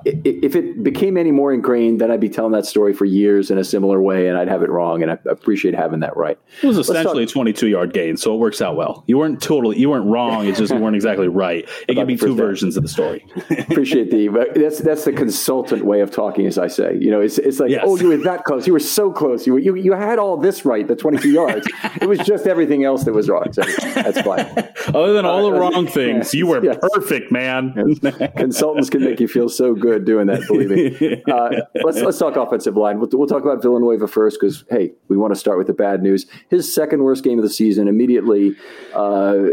if it became any more ingrained, then I'd be telling that story for years in a similar way, and I'd have it wrong. And I appreciate having that right. It was essentially a 22 yard gain, so it works out well. You weren't totally, you weren't wrong. It's just you weren't exactly right. It can be two versions of the story. appreciate the, but that's that's the consultant way of talking, as I say. You know, it's it's like, yes. oh, you were that close. You were so close. You were, you you had all this right, the 22 yards. it was just everything else that was wrong. So that's fine. Other than all the wrong things, you were yes. perfect, man. Consultants can make you feel so good doing that. Believe me. Uh, let's let's talk offensive line. We'll, we'll talk about Villanueva first because hey, we want to start with the bad news. His second worst game of the season. Immediately. Uh,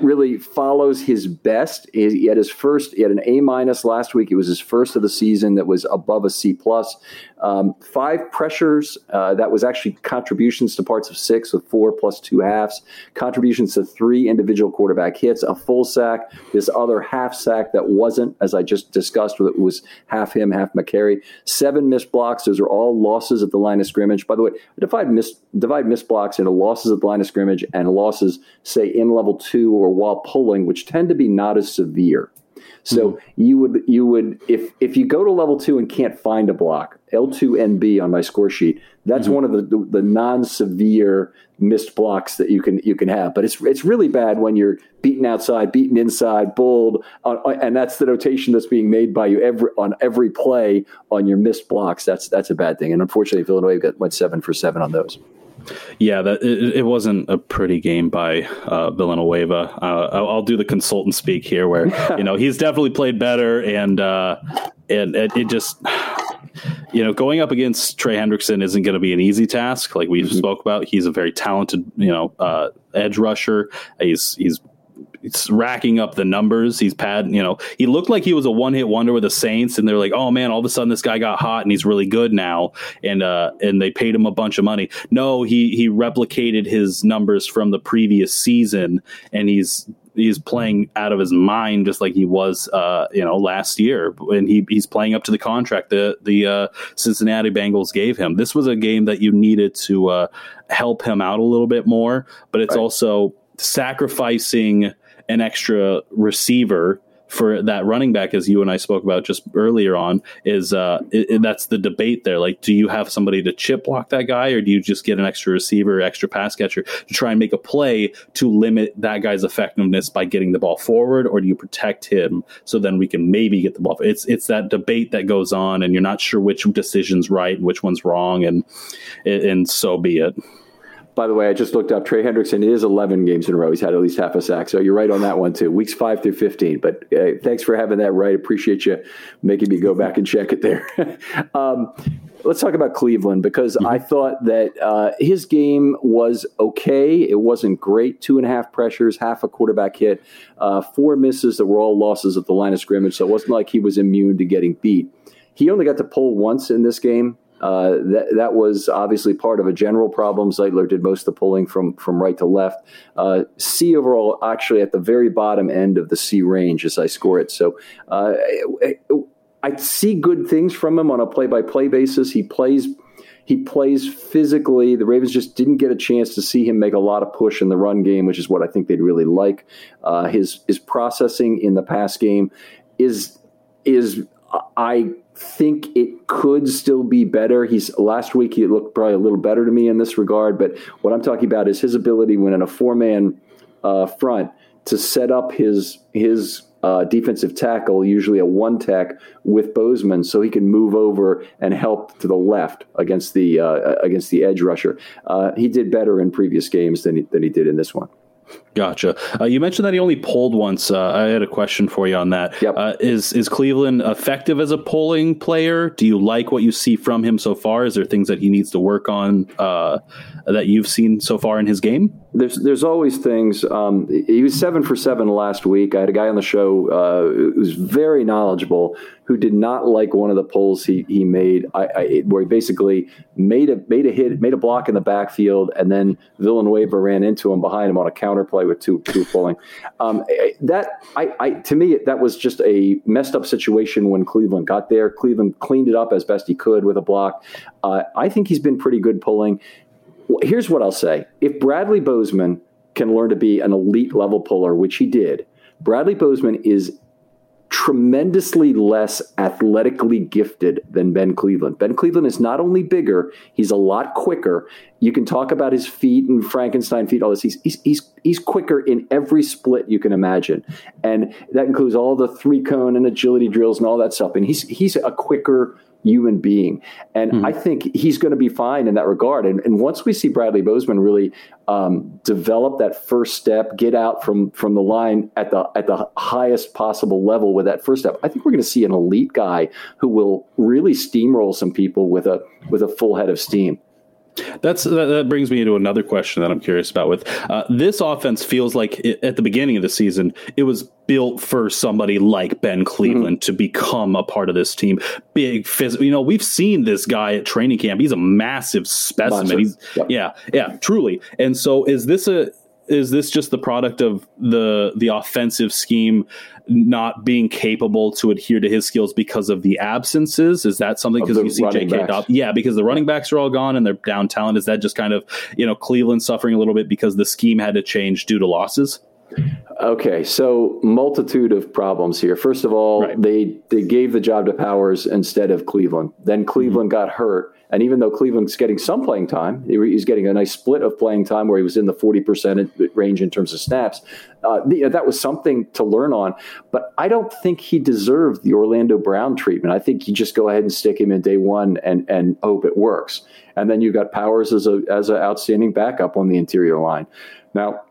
really follows his best. He had his first, he had an A minus last week. It was his first of the season that was above a C plus. Um, five pressures. Uh, that was actually contributions to parts of six with four plus two halves. Contributions to three individual quarterback hits, a full sack. This other half sack that wasn't, as I just discussed, it was half him, half Mekari. Seven missed blocks. Those are all losses at the line of scrimmage. By the way, divide miss divide missed blocks into losses at the line of scrimmage and losses, say in level two or while pulling, which tend to be not as severe. So mm-hmm. you would you would if if you go to level two and can't find a block, L2NB on my score sheet, that's mm-hmm. one of the, the, the non-severe missed blocks that you can you can have. But it's it's really bad when you're beaten outside, beaten inside, bulled, uh, and that's the notation that's being made by you every on every play on your missed blocks. That's that's a bad thing. And unfortunately, Villanueva got went seven for seven on those. Yeah, that it, it, wasn't a pretty game by uh, Villanueva. Uh, I'll, I'll, do the consultant speak here, where you know he's definitely played better, and uh, and it, it, just you know going up against Trey Hendrickson isn't going to be an easy task. Like we mm-hmm. spoke about, he's a very talented you know uh, edge rusher. He's he's it's racking up the numbers. He's pad, you know, he looked like he was a one hit wonder with the Saints, and they're like, oh man, all of a sudden this guy got hot and he's really good now, and uh, and they paid him a bunch of money. No, he he replicated his numbers from the previous season, and he's he's playing out of his mind just like he was uh, you know last year and he, he's playing up to the contract the the uh, Cincinnati Bengals gave him this was a game that you needed to uh, help him out a little bit more but it's right. also sacrificing an extra receiver for that running back, as you and I spoke about just earlier on, is uh, it, it, that's the debate there. Like, do you have somebody to chip block that guy, or do you just get an extra receiver, extra pass catcher to try and make a play to limit that guy's effectiveness by getting the ball forward, or do you protect him so then we can maybe get the ball? It's it's that debate that goes on, and you're not sure which decision's right and which one's wrong, and and so be it. By the way, I just looked up Trey Hendrickson. It is 11 games in a row. He's had at least half a sack. So you're right on that one, too. Weeks 5 through 15. But uh, thanks for having that right. Appreciate you making me go back and check it there. um, let's talk about Cleveland because mm-hmm. I thought that uh, his game was okay. It wasn't great. Two and a half pressures, half a quarterback hit, uh, four misses that were all losses at the line of scrimmage. So it wasn't like he was immune to getting beat. He only got to pull once in this game. Uh, that that was obviously part of a general problem. Zeitler did most of the pulling from from right to left. Uh, C overall, actually at the very bottom end of the C range as I score it. So uh, I see good things from him on a play by play basis. He plays he plays physically. The Ravens just didn't get a chance to see him make a lot of push in the run game, which is what I think they'd really like. Uh, his his processing in the pass game is is I think it could still be better. He's last week he looked probably a little better to me in this regard, but what I'm talking about is his ability when in a four man uh, front to set up his his uh, defensive tackle, usually a one tech with Bozeman, so he can move over and help to the left against the uh, against the edge rusher. Uh, he did better in previous games than he, than he did in this one. Gotcha. Uh, you mentioned that he only pulled once. Uh, I had a question for you on that. Yep. Uh, is is Cleveland effective as a pulling player? Do you like what you see from him so far? Is there things that he needs to work on uh, that you've seen so far in his game? There's there's always things. Um, he was seven for seven last week. I had a guy on the show uh, who was very knowledgeable who did not like one of the pulls he he made. I, I, where he basically made a made a hit, made a block in the backfield, and then Villanueva ran into him behind him on a counter play with two two pulling. Um, that I, I to me that was just a messed up situation when Cleveland got there. Cleveland cleaned it up as best he could with a block. Uh, I think he's been pretty good pulling here's what I'll say: if Bradley Bozeman can learn to be an elite level puller, which he did, Bradley Bozeman is tremendously less athletically gifted than Ben Cleveland. Ben Cleveland is not only bigger, he's a lot quicker. You can talk about his feet and Frankenstein feet, all this. He's, he's, he's, he's quicker in every split you can imagine. And that includes all the three cone and agility drills and all that stuff. And he's, he's a quicker human being. And mm-hmm. I think he's going to be fine in that regard. And, and once we see Bradley Bozeman really um, develop that first step, get out from from the line at the at the highest possible level with that first step, I think we're going to see an elite guy who will really steamroll some people with a with a full head of steam. That's that, brings me to another question that I'm curious about. With uh, this offense, feels like it, at the beginning of the season, it was built for somebody like Ben Cleveland mm-hmm. to become a part of this team. Big physical. You know, we've seen this guy at training camp. He's a massive specimen. He's, yep. Yeah, yeah, truly. And so, is this a is this just the product of the the offensive scheme not being capable to adhere to his skills because of the absences? Is that something because you see J.K. Dobbins? Yeah, because the running backs are all gone and they're down talent. Is that just kind of you know Cleveland suffering a little bit because the scheme had to change due to losses? Okay, so multitude of problems here. First of all, right. they they gave the job to Powers instead of Cleveland. Then Cleveland mm-hmm. got hurt, and even though Cleveland's getting some playing time, he's getting a nice split of playing time where he was in the forty percent range in terms of snaps. Uh, the, that was something to learn on, but I don't think he deserved the Orlando Brown treatment. I think you just go ahead and stick him in day one and and hope it works. And then you've got Powers as a as an outstanding backup on the interior line. Now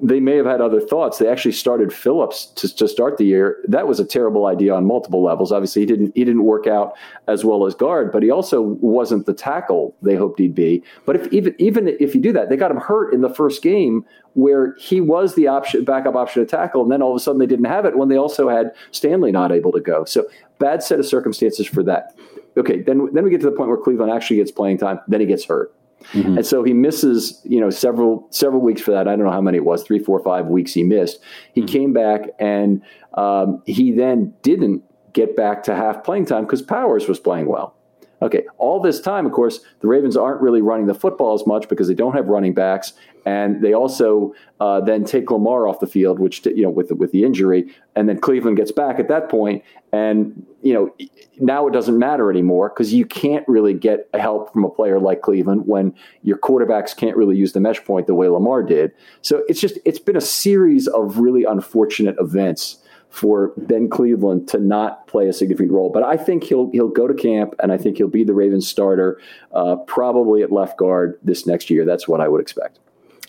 they may have had other thoughts. They actually started Phillips to, to start the year. That was a terrible idea on multiple levels. Obviously, he didn't he didn't work out as well as guard, but he also wasn't the tackle they hoped he'd be. But if even even if you do that, they got him hurt in the first game where he was the option backup option to tackle, and then all of a sudden they didn't have it when they also had Stanley not able to go. So bad set of circumstances for that. Okay, then then we get to the point where Cleveland actually gets playing time. Then he gets hurt. Mm-hmm. And so he misses, you know, several several weeks for that. I don't know how many it was, three, four, five weeks he missed. He mm-hmm. came back and um, he then didn't get back to half playing time because Powers was playing well. Okay, all this time, of course, the Ravens aren't really running the football as much because they don't have running backs, and they also uh, then take Lamar off the field, which you know with the, with the injury, and then Cleveland gets back at that point, and you know now it doesn't matter anymore because you can't really get help from a player like Cleveland when your quarterbacks can't really use the mesh point the way Lamar did. So it's just it's been a series of really unfortunate events for Ben Cleveland to not play a significant role. But I think he'll he'll go to camp, and I think he'll be the Ravens starter, uh, probably at left guard this next year. That's what I would expect.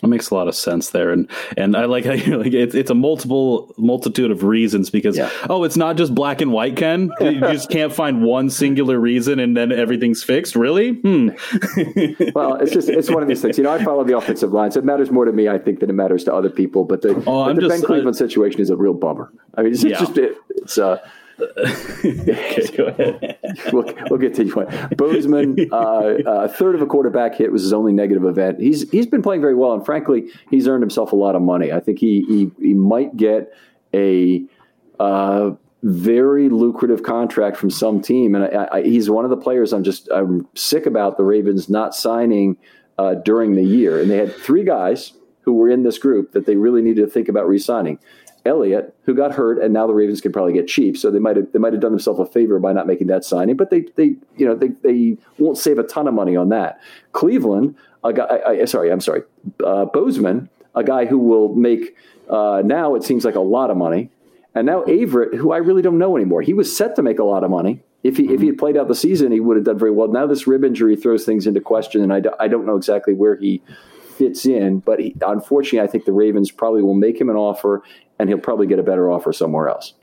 It makes a lot of sense there, and and I like how you're like it's it's a multiple multitude of reasons because yeah. oh it's not just black and white Ken? You just can't find one singular reason and then everything's fixed? Really? Hmm. Well it's just it's one of these things. You know I follow the offensive line so it matters more to me I think than it matters to other people but the, oh, but the just, Ben Cleveland I, situation is a real bummer. I mean it's, yeah. just it, it's uh okay, go ahead. we'll, we'll get to you. Bozeman, uh, a third of a quarterback hit was his only negative event. He's he's been playing very well, and frankly, he's earned himself a lot of money. I think he he, he might get a uh, very lucrative contract from some team, and I, I, he's one of the players I'm just I'm sick about the Ravens not signing uh, during the year. And they had three guys who were in this group that they really needed to think about re-signing. Elliott, who got hurt, and now the Ravens can probably get cheap, so they might have they might have done themselves a favor by not making that signing. But they they you know they they won't save a ton of money on that. Cleveland, a guy, I, I, sorry, I'm sorry, uh, Bozeman, a guy who will make uh, now it seems like a lot of money, and now Averett, who I really don't know anymore. He was set to make a lot of money. If he, mm-hmm. if he had played out the season, he would have done very well. Now this rib injury throws things into question, and I, do, I don't know exactly where he fits in. But he, unfortunately, I think the Ravens probably will make him an offer, and he'll probably get a better offer somewhere else.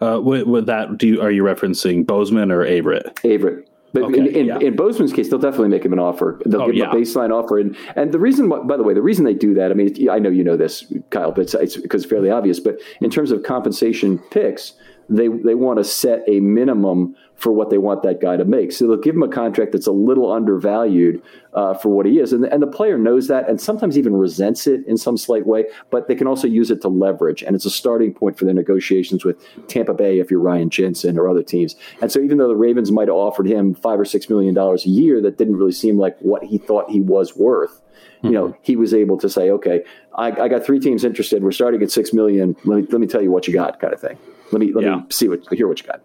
Uh, with, with, that, do you, are you referencing Bozeman or Averett? Averett. But okay, in, in, yeah. in, Bozeman's case, they'll definitely make him an offer. They'll oh, give him yeah. a baseline offer, and and the reason, by the way, the reason they do that, I mean, I know you know this, Kyle, but it's, it's because it's fairly obvious. But in terms of compensation picks, they they want to set a minimum for what they want that guy to make. So they'll give him a contract that's a little undervalued uh, for what he is, and, and the player knows that, and sometimes even resents it in some slight way. But they can also use it to leverage, and it's a starting point for their negotiations with Tampa Bay if you're Ryan Jensen or other teams. And so even though the Ravens might have offered him five or six million dollars a year, that didn't really seem like what he thought he was worth you know, he was able to say, okay, I, I, got three teams interested. We're starting at six million. Let me let me tell you what you got, kind of thing. Let me let yeah. me see what hear what you got.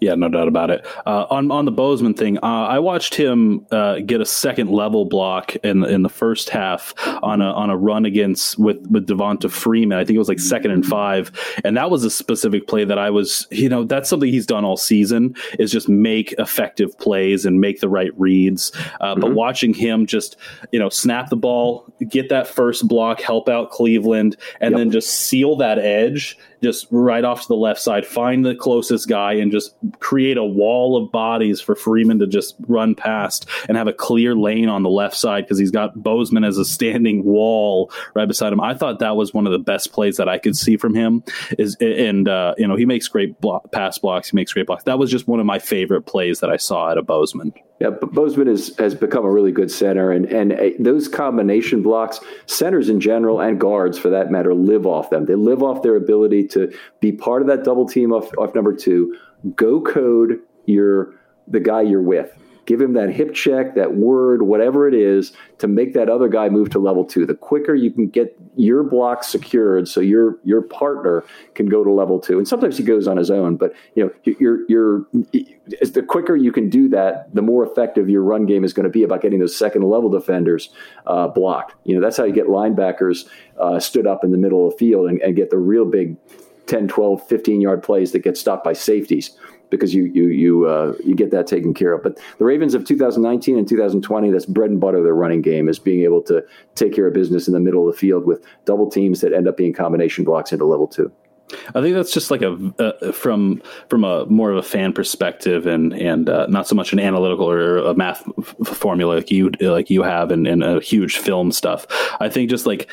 Yeah, no doubt about it. Uh, on on the Bozeman thing, uh, I watched him uh, get a second level block in in the first half on a on a run against with with Devonta Freeman. I think it was like second and five, and that was a specific play that I was, you know, that's something he's done all season is just make effective plays and make the right reads. Uh, mm-hmm. But watching him just, you know, snap the ball, get that first block, help out Cleveland, and yep. then just seal that edge just right off to the left side, find the closest guy, and just create a wall of bodies for Freeman to just run past and have a clear lane on the left side because he's got Bozeman as a standing wall right beside him. I thought that was one of the best plays that I could see from him. Is and uh, you know he makes great block, pass blocks, he makes great blocks. That was just one of my favorite plays that I saw out of Bozeman. Yeah, but Bozeman is, has become a really good center, and and uh, those combination blocks, centers in general and guards for that matter, live off them. They live off their ability to be part of that double team off, off number two. Go code your the guy you're with give him that hip check, that word, whatever it is, to make that other guy move to level two. The quicker you can get your block secured, so your your partner can go to level two. And sometimes he goes on his own, but you know, you're you're the quicker you can do that, the more effective your run game is going to be about getting those second level defenders uh, blocked. You know, that's how you get linebackers uh, stood up in the middle of the field and, and get the real big 10, 12, 15 yard plays that get stopped by safeties because you you you uh, you get that taken care of. But the Ravens of 2019 and 2020, that's bread and butter of their running game is being able to take care of business in the middle of the field with double teams that end up being combination blocks into level two. I think that's just like a uh, from from a more of a fan perspective and and uh, not so much an analytical or a math f- formula like you like you have and, and a huge film stuff. I think just like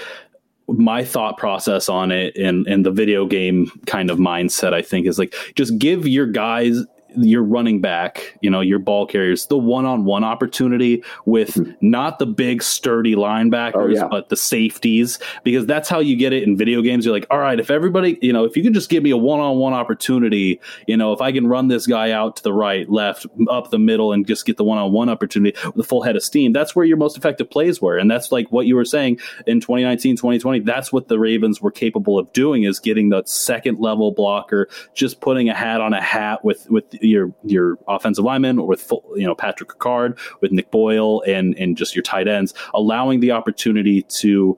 my thought process on it and and the video game kind of mindset I think is like just give your guys your running back, you know, your ball carriers, the one on one opportunity with mm-hmm. not the big sturdy linebackers, oh, yeah. but the safeties, because that's how you get it in video games. You're like, all right, if everybody, you know, if you can just give me a one on one opportunity, you know, if I can run this guy out to the right, left, up the middle, and just get the one on one opportunity with a full head of steam, that's where your most effective plays were. And that's like what you were saying in 2019, 2020. That's what the Ravens were capable of doing is getting that second level blocker, just putting a hat on a hat with, with your your offensive lineman or with you know Patrick Ricard, with Nick Boyle, and and just your tight ends, allowing the opportunity to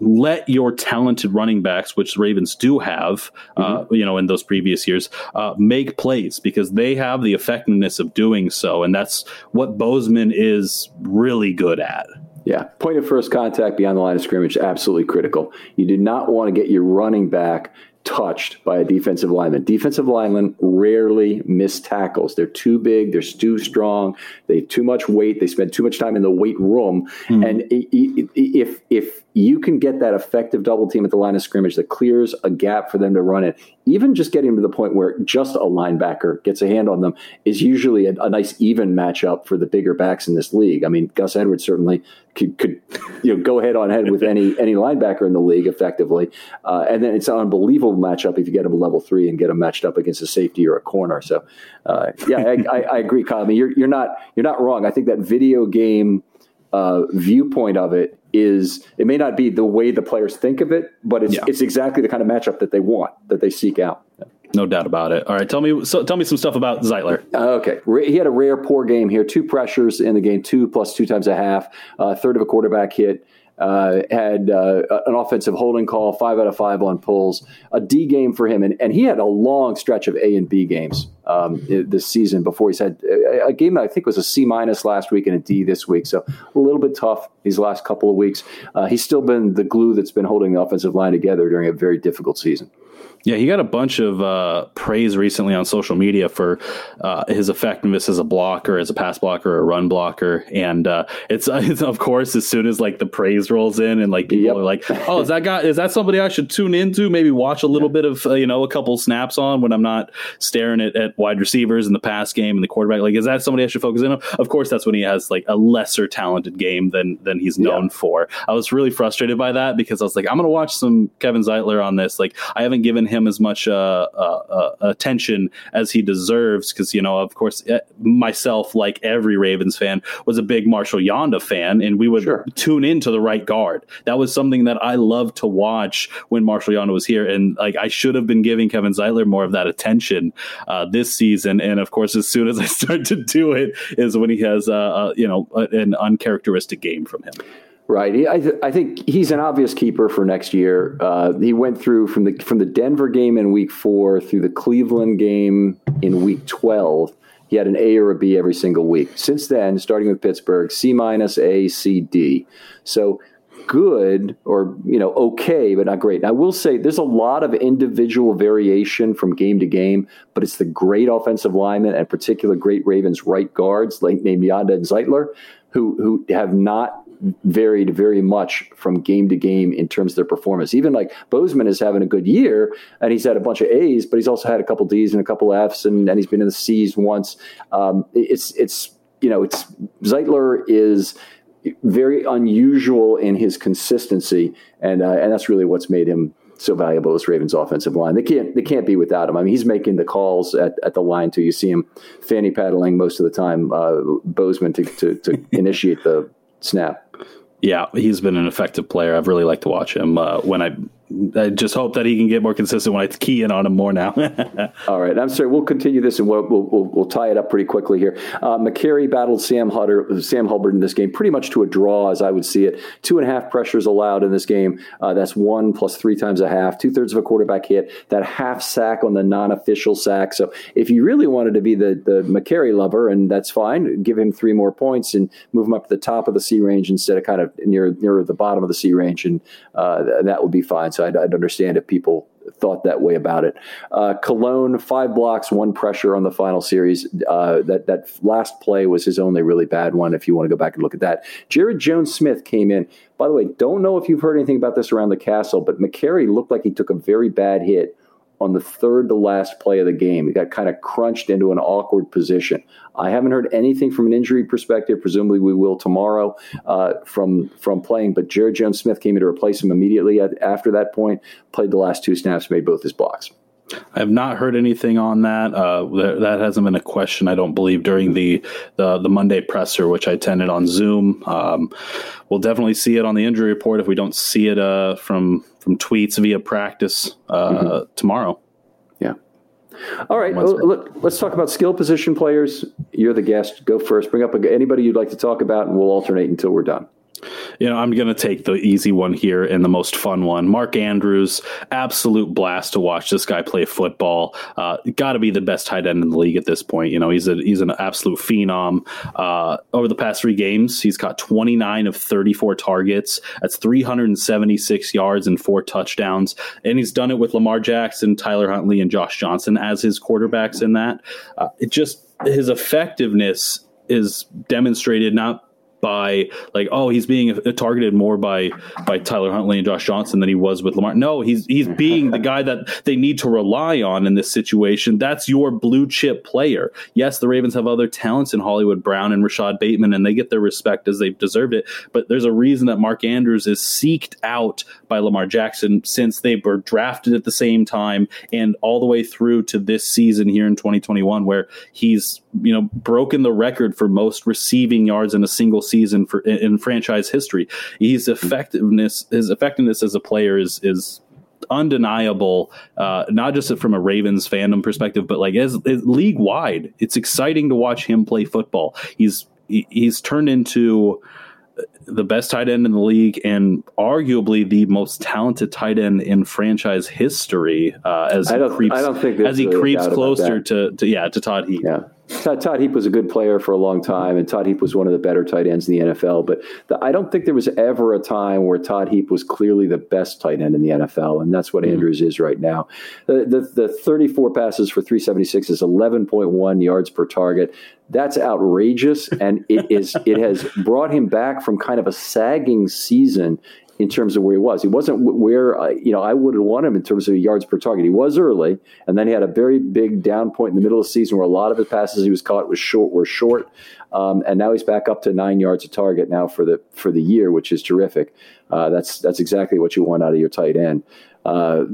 let your talented running backs, which the Ravens do have, uh, mm-hmm. uh, you know, in those previous years, uh, make plays because they have the effectiveness of doing so, and that's what Bozeman is really good at. Yeah, point of first contact beyond the line of scrimmage absolutely critical. You do not want to get your running back touched by a defensive lineman. Defensive linemen rarely miss tackles. They're too big, they're too strong, they have too much weight, they spend too much time in the weight room. Mm-hmm. And if if you can get that effective double team at the line of scrimmage that clears a gap for them to run it, even just getting to the point where just a linebacker gets a hand on them is usually a, a nice even matchup for the bigger backs in this league. I mean, Gus Edwards certainly could, could you know go head on head with any any linebacker in the league effectively, uh, and then it's an unbelievable matchup if you get him a level three and get him matched up against a safety or a corner. So, uh, yeah, I, I, I, agree, Kyle. I mean, you're, you're not you're not wrong. I think that video game uh, viewpoint of it is it may not be the way the players think of it, but it's yeah. it's exactly the kind of matchup that they want that they seek out. No doubt about it. All right, tell me so, tell me some stuff about Zeitler. Uh, okay, he had a rare poor game here. Two pressures in the game, two plus two times a half, uh, third of a quarterback hit. Uh, had uh, an offensive holding call, five out of five on pulls, a D game for him, and, and he had a long stretch of A and B games um, this season before he's had a, a game that I think was a C minus last week and a D this week, so a little bit tough these last couple of weeks. Uh, he's still been the glue that's been holding the offensive line together during a very difficult season. Yeah, he got a bunch of uh, praise recently on social media for uh, his effectiveness as a blocker, as a pass blocker, or a run blocker, and uh, it's, it's, of course as soon as like the praise rolls in and like people yep. are like, "Oh, is that guy? Is that somebody I should tune into? Maybe watch a little bit of uh, you know a couple snaps on when I'm not staring at, at wide receivers in the pass game and the quarterback. Like, is that somebody I should focus in on? Of course, that's when he has like a lesser talented game than than he's known yeah. for. I was really frustrated by that because I was like, I'm going to watch some Kevin Zeitler on this. Like, I haven't given him as much uh, uh, uh, attention as he deserves because you know, of course, eh, myself, like every Ravens fan, was a big Marshall Yanda fan, and we would sure. tune into the right guard. That was something that I loved to watch when Marshall Yanda was here, and like I should have been giving Kevin Zeitler more of that attention uh, this season. And of course, as soon as I start to do it, is when he has uh, you know an uncharacteristic game from him. Right. I, th- I think he's an obvious keeper for next year. Uh, he went through from the from the Denver game in week four through the Cleveland game in week twelve. He had an A or a B every single week. Since then, starting with Pittsburgh, C minus, A, C, D. So good or you know okay, but not great. And I will say there's a lot of individual variation from game to game, but it's the great offensive linemen and particular great Ravens right guards like named Yanda and Zeitler who who have not varied very much from game to game in terms of their performance. Even like Bozeman is having a good year and he's had a bunch of A's, but he's also had a couple D's and a couple F's and, and he's been in the C's once. Um, it's, it's, you know, it's Zeitler is very unusual in his consistency. And, uh, and that's really what's made him so valuable as Ravens offensive line. They can't they can't be without him. I mean, he's making the calls at, at the line too. You see him fanny paddling most of the time, uh, Bozeman to, to, to initiate the snap. Yeah, he's been an effective player. I've really liked to watch him. Uh, when I I just hope that he can get more consistent when I key in on him more now. All right, I'm sorry. We'll continue this and we'll we'll, we'll, tie it up pretty quickly here. Uh, Mekari battled Sam Hutter, Sam Hubbard in this game pretty much to a draw, as I would see it. Two and a half pressures allowed in this game. Uh, that's one plus three times a half, two thirds of a quarterback hit. That half sack on the non-official sack. So if you really wanted to be the the Mekari lover, and that's fine, give him three more points and move him up to the top of the C range instead of kind of near near the bottom of the C range, and uh, that would be fine. So I'd, I'd, understand if people thought that way about it. Uh, Colon, five blocks, one pressure on the final series. Uh, that that last play was his only really bad one. If you want to go back and look at that, Jaryd Jones Smith came in. By the way, don't know if you've heard anything about this around the castle, but Mekari looked like he took a very bad hit on the third to last play of the game. He got kind of crunched into an awkward position. I haven't heard anything from an injury perspective. Presumably, we will tomorrow uh, from from playing. But Jaryd Jones Smith came in to replace him immediately at, after that point. Played the last two snaps, made both his blocks. I have not heard anything on that. Uh, that hasn't been a question, I don't believe, during the the, the Monday presser, which I attended on Zoom. Um, we'll definitely see it on the injury report if we don't see it uh, from from tweets via practice uh, mm-hmm. tomorrow. Yeah. All right. Well, let, us talk about skill position players. You're the guest. Go first. Bring up anybody you'd like to talk about, and we'll alternate until we're done. You know, I'm going to take the easy one here and the most fun one. Mark Andrews, absolute blast to watch this guy play football. Uh, Got to be the best tight end in the league at this point. You know, he's a he's an absolute phenom. Uh, over the past three games, he's got 29 of 34 targets. That's 376 yards and four touchdowns, and he's done it with Lamar Jackson, Tyler Huntley, and Josh Johnson as his quarterbacks. In that, uh, it just his effectiveness is demonstrated not by like oh he's being targeted more by by Tyler Huntley and Josh Johnson than he was with Lamar. No, he's he's being the guy that they need to rely on in this situation. That's your blue chip player. Yes, the Ravens have other talents in Hollywood Brown and Rashad Bateman, and they get their respect as they've deserved it. But there's a reason that Mark Andrews is seeked out by Lamar Jackson since they were drafted at the same time and all the way through to this season here in 2021, where he's you know broken the record for most receiving yards in a single season for in franchise history. His effectiveness, his effectiveness as a player is is undeniable, uh, not just from a Ravens fandom perspective, but like as, as league wide. It's exciting to watch him play football. He's he, he's turned into the best tight end in the league and arguably the most talented tight end in franchise history uh, as I he creeps, I don't think as he really creeps closer to, to yeah to Todd Heap. Yeah. Todd, Heap was a good player for a long time, and Todd Heap was one of the better tight ends in the NFL. But the, I don't think there was ever a time where Todd Heap was clearly the best tight end in the NFL, and that's what mm-hmm. Andrews is right now. The, the, the 34 passes for 376 is 11.1 yards per target. That's outrageous, and it is it has brought him back from kind of a sagging season in terms of where he was. He wasn't where uh, you know I would have wanted him in terms of yards per target. He was early, and then he had a very big down point in the middle of the season where a lot of his passes he was caught was short were short, um, and now he's back up to nine yards a target now for the for the year, which is terrific. Uh, that's that's exactly what you want out of your tight end. Uh,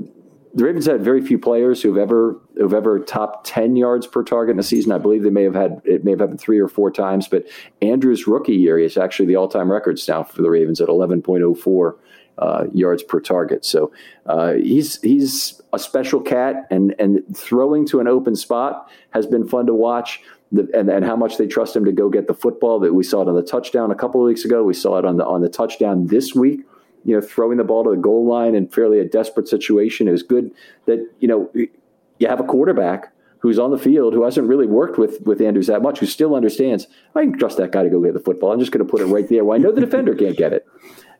the Ravens had very few players who've ever who've ever topped ten yards per target in a season. I believe they may have had it may have happened three or four times, but Andrews' rookie year is actually the all time records now for the Ravens at eleven point oh four uh, yards per target. So uh, he's he's a special cat, and and throwing to an open spot has been fun to watch. The, and, and how much they trust him to go get the football. That we saw it on the touchdown a couple of weeks ago. We saw it on the on the touchdown this week you know, throwing the ball to the goal line in fairly a desperate situation. It was good that, you know, you have a quarterback who's on the field who hasn't really worked with with Andrews that much, who still understands, I can trust that guy to go get the football. I'm just going to put it right there where I know the defender can't get it.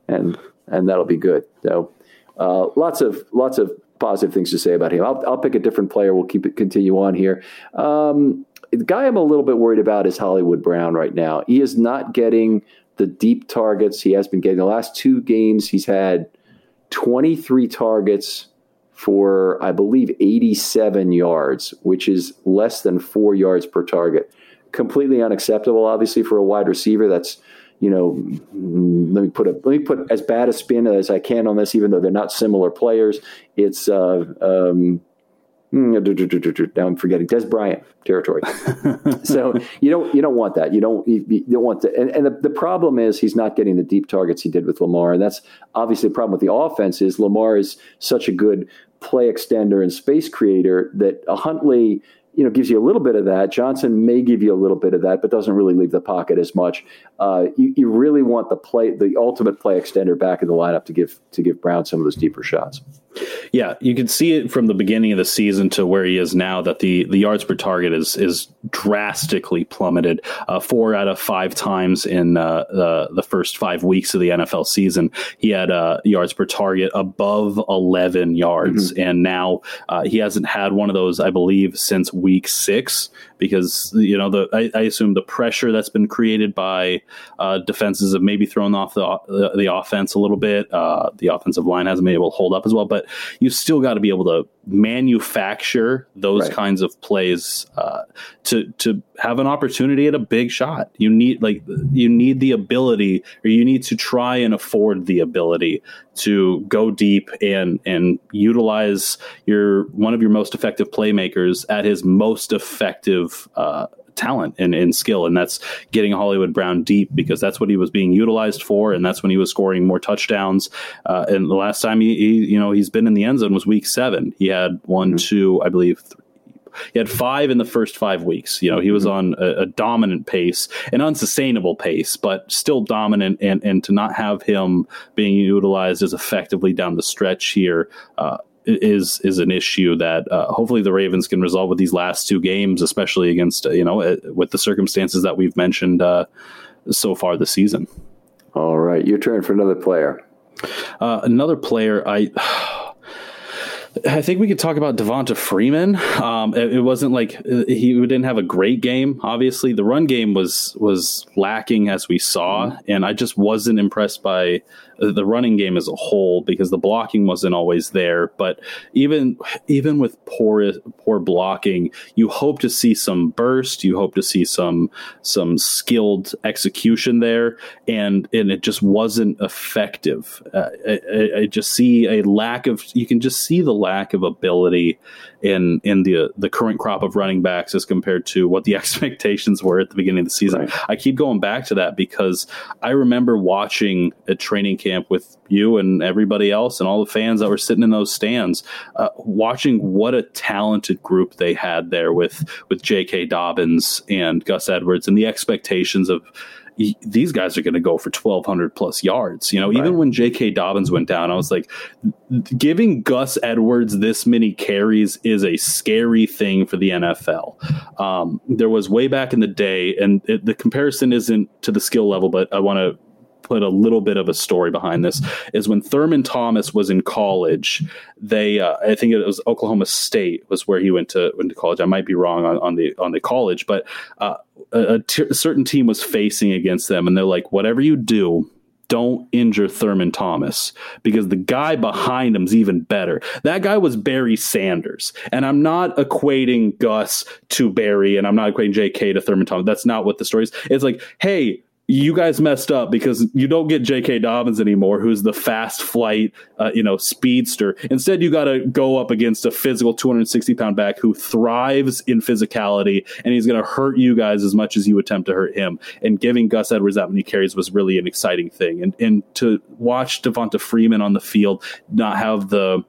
And and that'll be good. So uh, lots of lots of positive things to say about him. I'll, I'll pick a different player. We'll keep it continue on here. Um, the guy I'm a little bit worried about is Hollywood Brown right now. He is not getting the deep targets he has been getting. The last two games, he's had 23 targets for, I believe, 87 yards, which is less than four yards per target. Completely unacceptable, obviously, for a wide receiver. That's, you know, let me put a, let me put as bad a spin as I can on this, even though they're not similar players. It's uh, um, Mm, now I'm forgetting Dez Bryant territory. so you don't you don't want that. You don't you, you don't want to. And, and the, the, problem is he's not getting the deep targets he did with Lamar, and that's obviously the problem with the offense. Is Lamar is such a good play extender and space creator that a Huntley you know, gives you a little bit of that. Johnson may give you a little bit of that, but doesn't really leave the pocket as much. Uh, you, you, really want the play, the ultimate play extender back in the lineup to give to give Brown some of those deeper shots. Yeah, you can see it from the beginning of the season to where he is now that the, the yards per target is is drastically plummeted. Uh, four out of five times in uh, the the first five weeks of the NFL season, he had uh, yards per target above eleven yards, mm-hmm. and now uh, he hasn't had one of those, I believe, since week six because you know the I, I assume the pressure that's been created by uh, defenses have maybe thrown off the the, the offense a little bit. Uh, the offensive line hasn't been able to hold up as well, but you still got to be able to manufacture those right. kinds of plays uh, to to have an opportunity at a big shot. You need like you need the ability, or you need to try and afford the ability to go deep and and utilize your one of your most effective playmakers at his most effective. Uh, talent and, and skill, and that's getting Hollywood Brown deep because that's what he was being utilized for, and that's when he was scoring more touchdowns. Uh, and the last time he, he, you know, he's been in the end zone was Week Seven. He had one, mm-hmm. two, I believe. Three, he had five in the first five weeks. You know, he was mm-hmm. on a, a, dominant pace, an unsustainable pace, but still dominant. And and to not have him being utilized as effectively down the stretch here. Uh, is is an issue that uh, hopefully the Ravens can resolve with these last two games, especially against uh, you know uh, with the circumstances that we've mentioned uh, so far this season. All right, your turn for another player. Uh, another player, I I think we could talk about Devonta Freeman. Um, it, it, wasn't like uh, he didn't have a great game. Obviously, the run game was was lacking as we saw, and I just wasn't impressed by the running game as a whole because the blocking wasn't always there. But even even with poor poor blocking, you hope to see some burst. You hope to see some some skilled execution there, and and it just wasn't effective. Uh, I, I, just see a lack of. You can just see the lack of ability in in the the current crop of running backs as compared to what the expectations were at the beginning of the season. Right. I keep going back to that because I remember watching a training camp with you and everybody else and all the fans that were sitting in those stands, uh, watching what a talented group they had there with with J.K. Dobbins and Gus Edwards and the expectations of these guys are going to go for 1200 plus yards. You know, right. even when J.K. Dobbins went down, I was like, giving Gus Edwards this many carries is a scary thing for the NFL. Um, there was way back in the day, and it, the comparison isn't to the skill level, but I want to put a little bit of a story behind this is when Thurman Thomas was in college, they uh, I think it was Oklahoma State was where he went to went to college. I might be wrong on, on the on the college, but uh, a, a, t- a certain team was facing against them, and they're like, whatever you do, don't injure Thurman Thomas because the guy behind him's even better. That guy was Barry Sanders. And I'm not equating Gus to Barry and I'm not equating JK to Thurman Thomas. That's not what the story is. It's like, hey, you guys messed up because you don't get J.K. Dobbins anymore, who's the fast flight, uh, you know, speedster. Instead, you got to go up against a physical 260 pound back who thrives in physicality, and he's going to hurt you guys as much as you attempt to hurt him. And giving Gus Edwards that many carries was really an exciting thing. And and to watch Devonta Freeman on the field not have the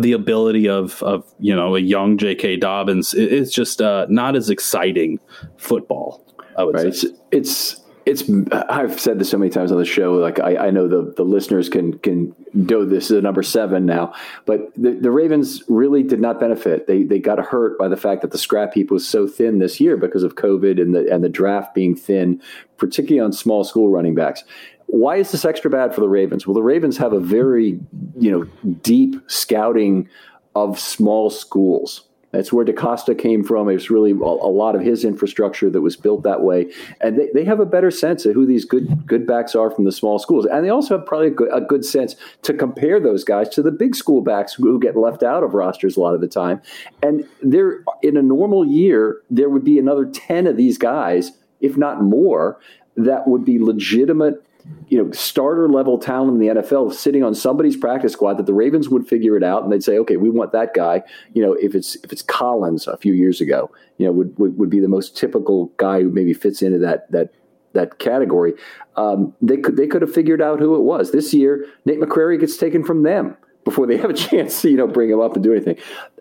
the ability of of you know a young J.K. Dobbins, it's just uh, not as exciting football. I would right. say it's, it's it's I've said this so many times on the show. Like I, I know the the listeners can can know this is a number seven now, but the, the Ravens really did not benefit. They they got hurt by the fact that the scrap heap was so thin this year because of COVID and the and the draft being thin, particularly on small school running backs. Why is this extra bad for the Ravens? Well, the Ravens have a very you know deep scouting of small schools that's where DeCosta came from. It was really a, lot of his infrastructure that was built that way. And they, they have a better sense of who these good good backs are from the small schools. And they also have probably a good, a good sense to compare those guys to the big school backs who, who get left out of rosters a lot of the time. And there, in a normal year, there would be another 10 of these guys, if not more, that would be legitimate you know, starter level talent in the NFL sitting on somebody's practice squad that the Ravens would figure it out and they'd say, okay, we want that guy. You know, if it's if it's Collins a few years ago, you know, would would, would be the most typical guy who maybe fits into that that that category. Um, they could they could have figured out who it was. This year, Nate McCrary gets taken from them before they have a chance to you know bring him up and do anything.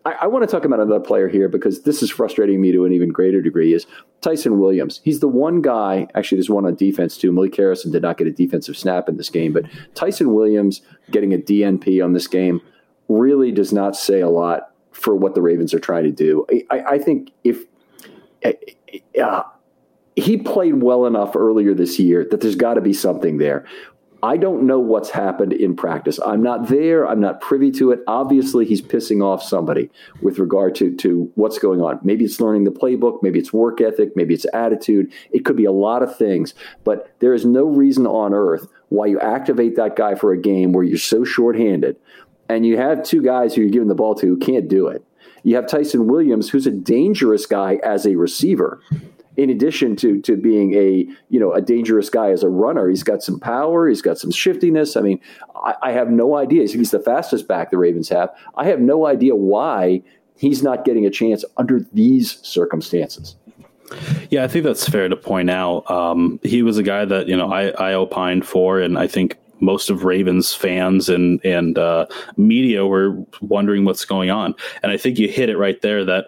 I, I want to talk about another player here because this is frustrating me to an even greater degree. Is Ty'Son Williams? He's the one guy. Actually, there's one on defense too. Malik Harrison did not get a defensive snap in this game, but Ty'Son Williams getting a DNP on this game really does not say a lot for what the Ravens are trying to do. I, I think if eh, eh, eh, uh, he played well enough earlier this year that there's got to be something there. I don't know what's happened in practice. I'm not there. I'm not privy to it. Obviously, he's pissing off somebody with regard to, to what's going on. Maybe it's learning the playbook. Maybe it's work ethic. Maybe it's attitude. It could be a lot of things. But there is no reason on earth why you activate that guy for a game where you're so shorthanded and you have two guys who you're giving the ball to who can't do it. You have Ty'Son Williams, who's a dangerous guy as a receiver in addition to to being a you know a dangerous guy as a runner, he's got some power, he's got some shiftiness. I mean, I, I have no idea. He's the fastest back the Ravens have. I have no idea why he's not getting a chance under these circumstances. Yeah, I think that's fair to point out. Um, he was a guy that you know I, I opined for, and I think most of Ravens fans and and uh, media were wondering what's going on. And I think you hit it right there that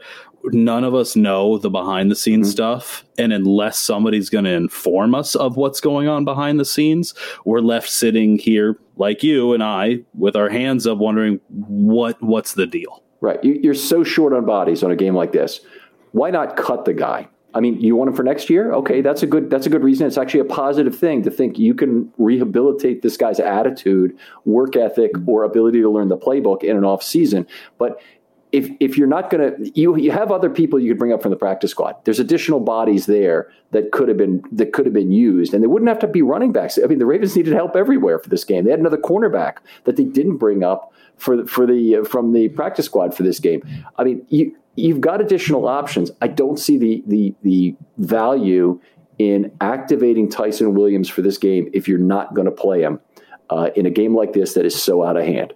none of us know the behind the scenes mm-hmm. stuff and unless somebody's going to inform us of what's going on behind the scenes we're left sitting here like you and i with our hands up wondering what what's the deal right you're so short on bodies on a game like this why not cut the guy I mean, you want him for next year? Okay, that's a good that's a good reason. It's actually a positive thing to think you can rehabilitate this guy's attitude, work ethic, or ability to learn the playbook in an off season. But if if you're not going to you you have other people you could bring up from the practice squad. There's additional bodies there that could have been that could have been used, and they wouldn't have to be running backs. I mean, the Ravens needed help everywhere for this game. They had another cornerback that they didn't bring up for the, for the uh, from the practice squad for this game. I mean, you you've got additional options. I don't see the the the value in activating Ty'Son Williams for this game if you're not going to play him uh, in a game like this that is so out of hand.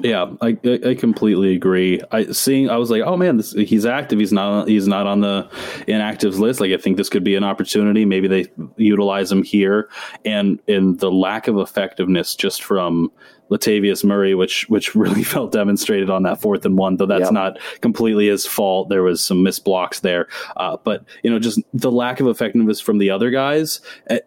Yeah, I, I completely agree. I seeing I was like, oh man, this, he's active. He's not he's not on the inactives list. Like I think this could be an opportunity. Maybe they utilize him here, and and the lack of effectiveness just from Latavius Murray, which which really felt demonstrated on that fourth and one, though that's yep. not completely his fault. There was some missed blocks there, uh, but you know, just the lack of effectiveness from the other guys. Eh,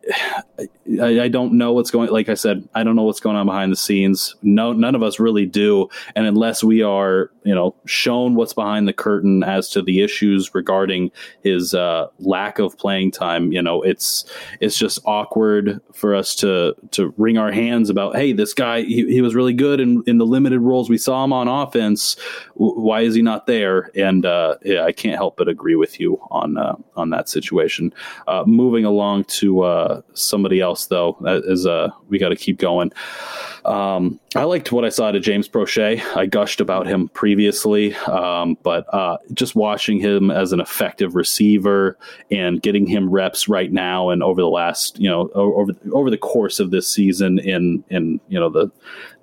I, I, don't know what's going. Like I said, I don't know what's going on behind the scenes. No, none of us really do. And unless we are, you know, shown what's behind the curtain as to the issues regarding his uh, lack of playing time, you know, it's it's just awkward for us to to wring our hands about. Hey, this guy. He, he was really good in, in the limited roles we saw him on offense. why is he not there? And uh, yeah, I can't help but agree with you on uh, on that situation. Uh, moving along to uh, somebody else though, as uh, we got to keep going. Um, I liked what I saw to James Proche. I gushed about him previously, um, but uh, just watching him as an effective receiver and getting him reps right now and over the last, you know, over over the course of this season in in you know the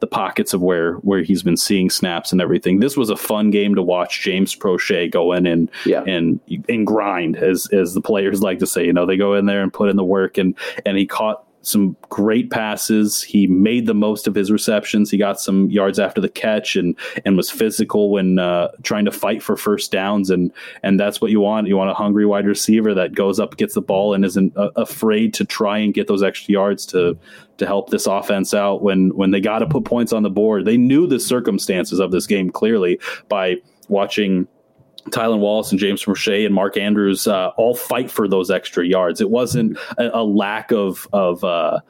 the pockets of where where he's been seeing snaps and everything. This was a fun game to watch James Proche go in and yeah. and and grind as as the players like to say. You know, they go in there and put in the work and and he caught some great passes. He made the most of his receptions. He got some yards after the catch and and was physical when uh, trying to fight for first downs. And and that's what you want. You want a hungry wide receiver that goes up, gets the ball, and isn't uh, afraid to try and get those extra yards to to help this offense out when when they got to put points on the board. They knew the circumstances of this game clearly by watching Tylan Wallace and James Proche and Mark Andrews uh, all fight for those extra yards. It wasn't a, a lack of of uh,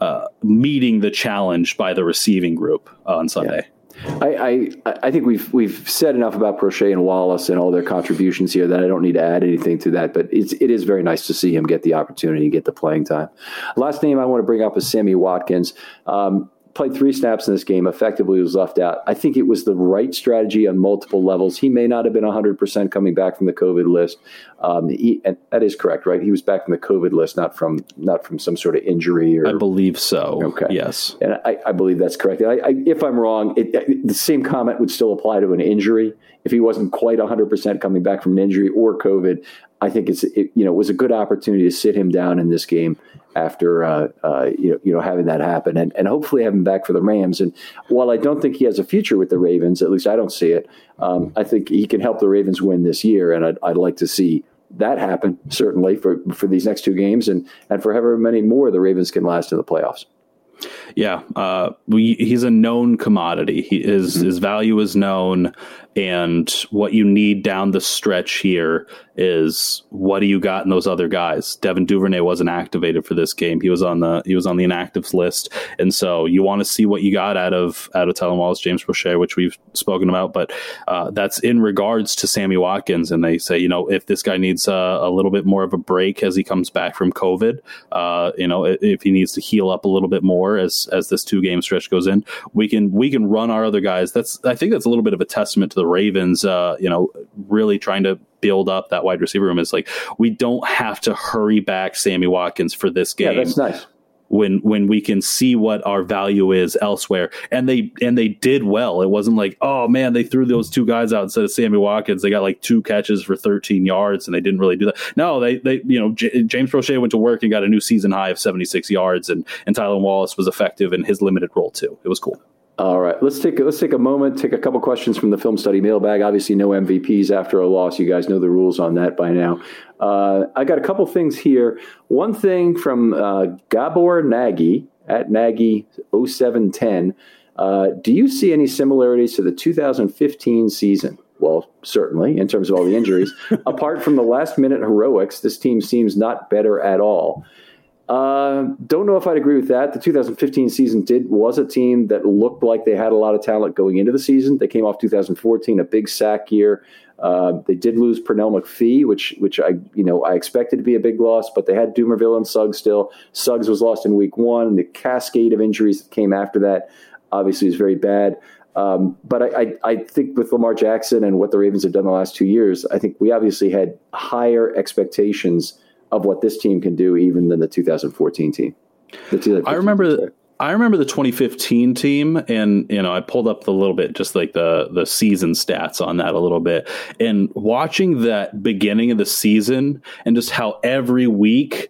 uh, meeting the challenge by the receiving group on Sunday. Yeah. I, I, I think we've we've said enough about Proche and Wallace and all their contributions here that I don't need to add anything to that. But it's it is very nice to see him get the opportunity, and get the playing time. Last name I want to bring up is Sammy Watkins. Um, played three snaps in this game, effectively was left out. I think it was the right strategy on multiple levels. He may not have been 100% coming back from the COVID list. Um, he, and that is correct, right? He was back from the COVID list, not from not from some sort of injury or. I believe so. Okay. Yes. And I, I believe that's correct. I, I, if I'm wrong, it, the same comment would still apply to an injury. If he wasn't quite 100% coming back from an injury or COVID, I think it's it, you know it was a good opportunity to sit him down in this game after uh, uh, you know you know having that happen and, and hopefully have him back for the Rams. And while I don't think he has a future with the Ravens, at least I don't see it. Um, I think he can help the Ravens win this year, and I'd, I'd like to see that happen certainly for for these next two games and and for however many more the Ravens can last in the playoffs. Yeah, uh, we, he's a known commodity. He, his mm-hmm. his value is known, and what you need down the stretch here is what do you got in those other guys? Devin Duvernay wasn't activated for this game. He was on the he was on the inactives list, and so you want to see what you got out of out of Tylan Wallace, James Proche, which we've spoken about. But uh, that's in regards to Sammy Watkins, and they say you know if this guy needs a, a little bit more of a break as he comes back from COVID, uh, you know if he needs to heal up a little bit more as as this two game stretch goes in, we can we can run our other guys. That's I think that's a little bit of a testament to the Ravens, uh, you know, really trying to build up that wide receiver room is like we don't have to hurry back Sammy Watkins for this game. Yeah, that's nice. When when we can see what our value is elsewhere, and they and they did well. It wasn't like oh man, they threw those two guys out instead of Sammy Watkins. They got like two catches for 13 yards, and they didn't really do that. No, they they you know J- James Proche went to work and got a new season high of 76 yards, and and Tylan Wallace was effective in his limited role too. It was cool. All right, let's take let's take a moment, take a couple questions from the film study mailbag. Obviously, no MVPs after a loss. You guys know the rules on that by now. Uh, I got a couple things here. One thing from uh, Gabor Nagy at Nagy 0710. Uh, do you see any similarities to the 2015 season Well, certainly, in terms of all the injuries. Apart from the last minute heroics, this team seems not better at all. Uh, don't know if I'd agree with that. The 2015 season did was a team that looked like they had a lot of talent going into the season. They came off 2014, a big sack year. Uh, they did lose Pernell McPhee, which which I you know I expected to be a big loss, but they had Dumervil and Suggs still. Suggs was lost in week one. The cascade of injuries that came after that obviously is very bad. Um, but I, I, I, think with Lamar Jackson and what the Ravens have done the last two years, I think we obviously had higher expectations of what this team can do even than the 2014 team. The I remember I remember the 2015 team, and you know I pulled up a little bit, just like the the season stats on that a little bit, and watching that beginning of the season and just how every week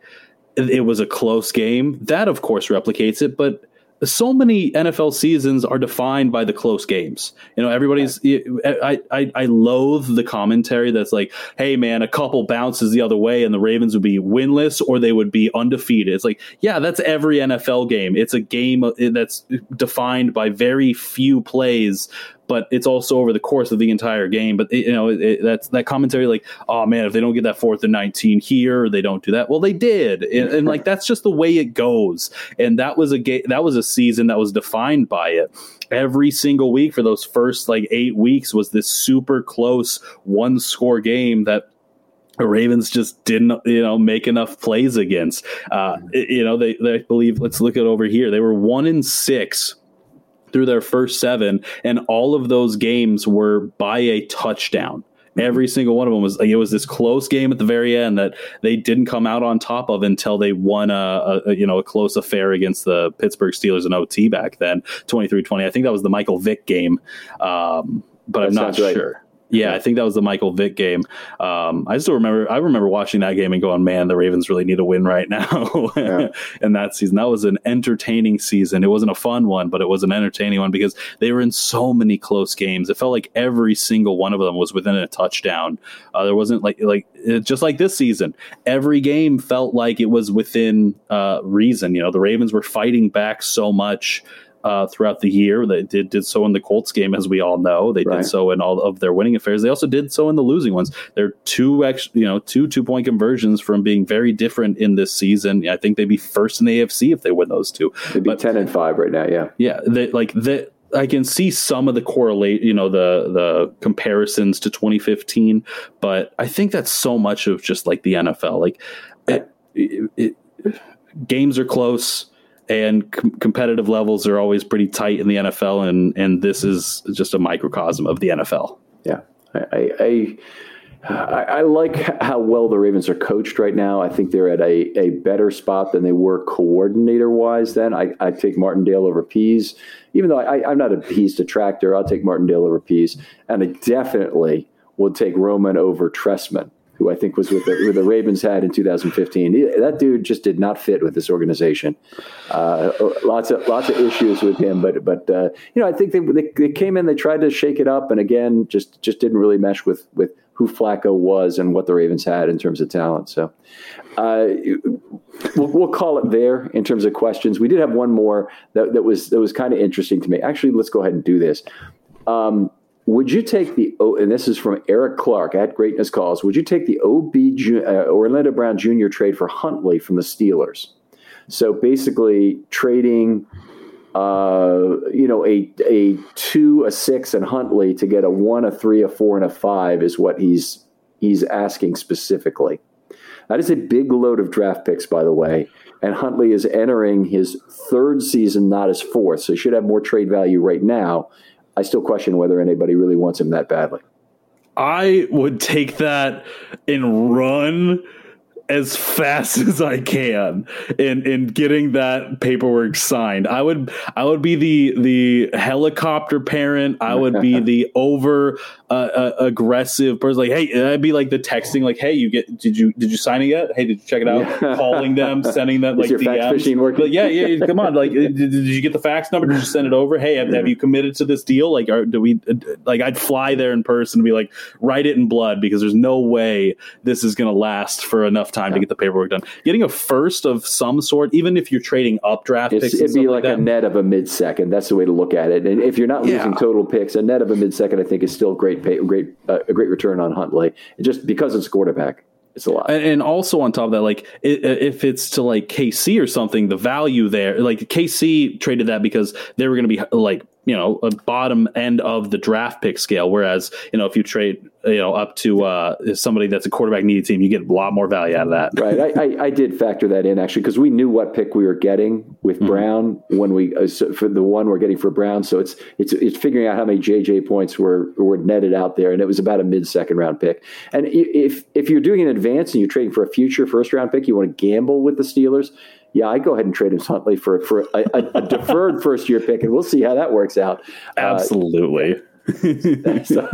it was a close game. That of course replicates it, but so many NFL seasons are defined by the close games. You know, everybody's. I, I I loathe the commentary that's like, "Hey, man, a couple bounces the other way, and the Ravens would be winless, or they would be undefeated." It's like, yeah, that's every NFL game. It's a game uh, that's defined by very few plays but it's also over the course of the entire game. But it, you know, it, it, that's that commentary like, oh man, if they don't get that fourth and nineteen here, they don't do that. Well, they did, and, and like that's just the way it goes. And that was a game, that was a season that was defined by it. Every single week for those first like eight weeks was this super close one score game that the Ravens just didn't, you know, make enough plays against. Uh, you know, they, they believe. Let's look at over here. They were one in six through their first seven, and all of those games were by a touchdown. Mm-hmm. Every single one of them was like it was this close game at the very end that they didn't come out on top of until they won a, a you know a close affair against the Pittsburgh Steelers in OT back then 23-20. I think that was the Michael Vick game, um, but that I'm not sure. Yeah, I think that was the Michael Vick game. Um, I still remember. I remember watching that game and going, "Man, the Ravens really need a win right now." Yeah. and that season, that was an entertaining season. It wasn't a fun one, but it was an entertaining one because they were in so many close games. It felt like every single one of them was within a touchdown. Uh, there wasn't like like just like this season. Every game felt like it was within uh, reason. You know, the Ravens were fighting back so much uh, throughout the year. They did did so in the Colts game, as we all know. They right. did so in all of their winning affairs. They also did so in the losing ones. They're two you know two two point conversions from being very different in this season. I think they'd be first in the AFC if they win those two. They'd be but, ten and five right now. Yeah, yeah. They, like that. I can see some of the correlate, you know, the the comparisons to 2015, but I think that's so much of just like the NFL. Like, it, it, it, games are close and com- competitive levels are always pretty tight in the NFL, and and this is just a microcosm of the NFL. Yeah, I, I, I, I like how well the Ravens are coached right now. I think they're at a, a better spot than they were coordinator wise. Then I, I take Martindale over Pees, even though I, I'm not a Pees detractor. I'll take Martindale over Pees, and I definitely would take Roman over Trestman who I think was with the, with the Ravens had in 2015. that dude just did not fit with this organization. Uh, lots of lots of issues with him, but but uh, you know I think they, they, they came in, they tried to shake it up, and again just just didn't really mesh with with who Flacco was and what the Ravens had in terms of talent. So uh, we'll, we'll, call it there in terms of questions. We did have one more that, that was that was kind of interesting to me. Actually, let's go ahead and do this. Um, would you take the and this is from Eric Clark at Greatness Calls? Would you take the OB uh, Orlando Brown Jr. trade for Huntley from the Steelers? So basically, trading, uh, you know, a a two, a six, and Huntley to get a one, a three, a four, and a five is what he's he's asking specifically. That is a big load of draft picks, by the way. And Huntley is entering his third season, not his fourth. So he should have more trade value right now. I still question whether anybody really wants him that badly. I would take that and run as fast as I can in in getting that paperwork signed. I would I would be the the helicopter parent. I would be the over uh, uh, aggressive person. Like, hey, I'd be like the texting. Like, hey, you get did you did you sign it yet? Hey, did you check it out? Yeah. Calling them, sending them like Is your DMs. Fax machine working? Like, yeah, yeah. Come on. Like, did, did, you get the fax number? Did you send it over? Hey, have, have you committed to this deal? Like, are, do we like? I'd fly there in person and be like, write it in blood because there's no way this is going to last for enough time time to get the paperwork done. Getting a first of some sort, even if you're trading up draft It's, picks, it'd be like, like a net of a mid second. That's the way to look at it. And if you're not losing Yeah. total picks, a net of a mid second, I think, is still great, pay, great, uh, a great return on Huntley. Just because it's quarterback, it's a lot. And, and also on top of that, like if it's to like KC or something, the value there, like KC traded that because they were going to be like you know a bottom end of the draft pick scale. Whereas you know if you trade you know up to uh, somebody that's a quarterback needed team, you get a lot more value out of that. right. I, I, I did factor that in actually because we knew what pick we were getting with Mm-hmm. Brown when we uh, so for the one we're getting for Brown. So it's it's it's figuring out how many JJ points were were netted out there, and it was about a mid second round pick. And if if you're doing an advance and you're trading for a future first round pick, you want to gamble with the Steelers. Yeah, I go ahead and trade him Huntley for for a, a, a deferred first year pick, and we'll see how that works out. Uh, Absolutely. so-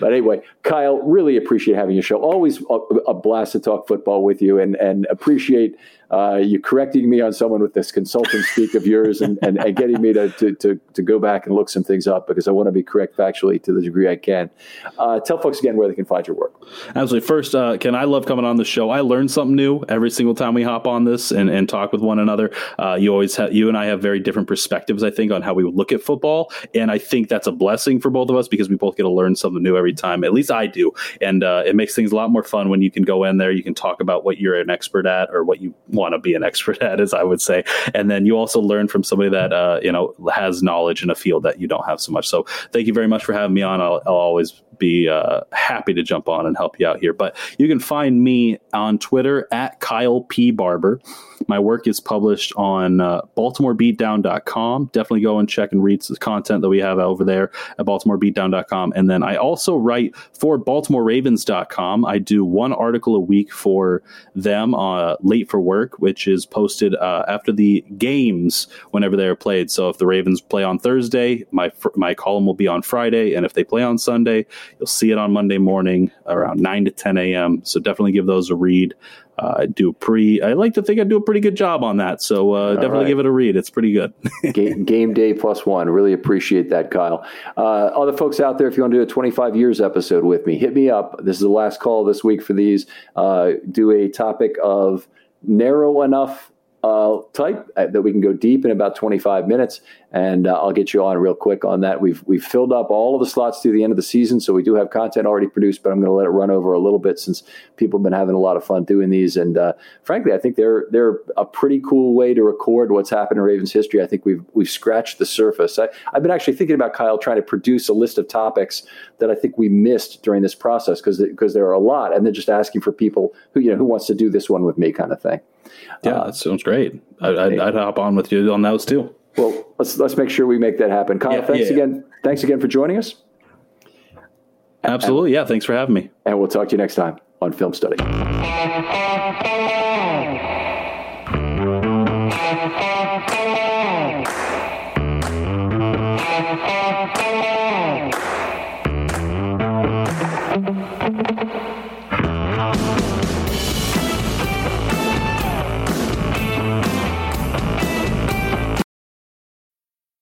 but anyway, Kyle, really appreciate having your show. Always a, a blast to talk football with you, and and appreciate uh, you correcting me on someone with this consultant speak of yours, and, and, and getting me to, to to to go back and look some things up because I want to be correct factually to the degree I can. Uh, tell folks again where they can find your work. Absolutely. First, uh, Ken, I love coming on the show. I learn something new every single time we hop on this and, and talk with one another. Uh, you always have, you and I have very different perspectives, I think, on how we look at football. And I think that's a blessing for both of us because we both get to learn something new every time. At least I do. And uh, it makes things a lot more fun when you can go in there, you can talk about what you're an expert at or what you want to be an expert at, as I would say. And then you also learn from somebody that, uh, you know, has knowledge in a field that you don't have so much. So thank you very much for having me on. I'll, I'll always be uh, happy to jump on and help you out here. But you can find me on Twitter at Kyle P. Barber. My work is published on uh, BaltimoreBeatdown.com. Definitely go and check and read the content that we have over there at BaltimoreBeatdown.com. And then I also write for BaltimoreRavens.com. I do one article a week for them uh, late for work, which is posted uh, after the games whenever they are played. So if the Ravens play on Thursday, my fr- my column will be on Friday, and if they play on Sunday, you'll see it on Monday morning around nine to ten a.m. So definitely give those a read. Uh, I do a pretty. I like to think I do a pretty good job on that. So uh, definitely right. give it a read. It's pretty good. game, game day plus one. Really appreciate that, Kyle. Uh, other folks out there, if you want to do a 25 years episode with me, hit me up. This is the last call this week for these. Uh, do a topic of narrow enough uh, type uh, that we can go deep in about 25 minutes, and uh, I'll get you on real quick on that. We've we've filled up all of the slots through the end of the season, so we do have content already produced, but I'm going to let it run over a little bit since people have been having a lot of fun doing these, and uh, frankly, I think they're they're a pretty cool way to record what's happened in Ravens history. I think we've we've scratched the surface. I, I've been actually thinking about Kyle trying to produce a list of topics that I think we missed during this process because because there are a lot, and then just asking for people who you know who wants to do this one with me, kind of thing. Yeah, uh, that sounds great. I, I'd, I'd hop on with you on those too. Well, let's let's make sure we make that happen. Kyle, Yeah, thanks yeah. again. Thanks again for joining us, Absolutely. Yeah. Thanks for having me. and we'll talk to you next time on Film Study.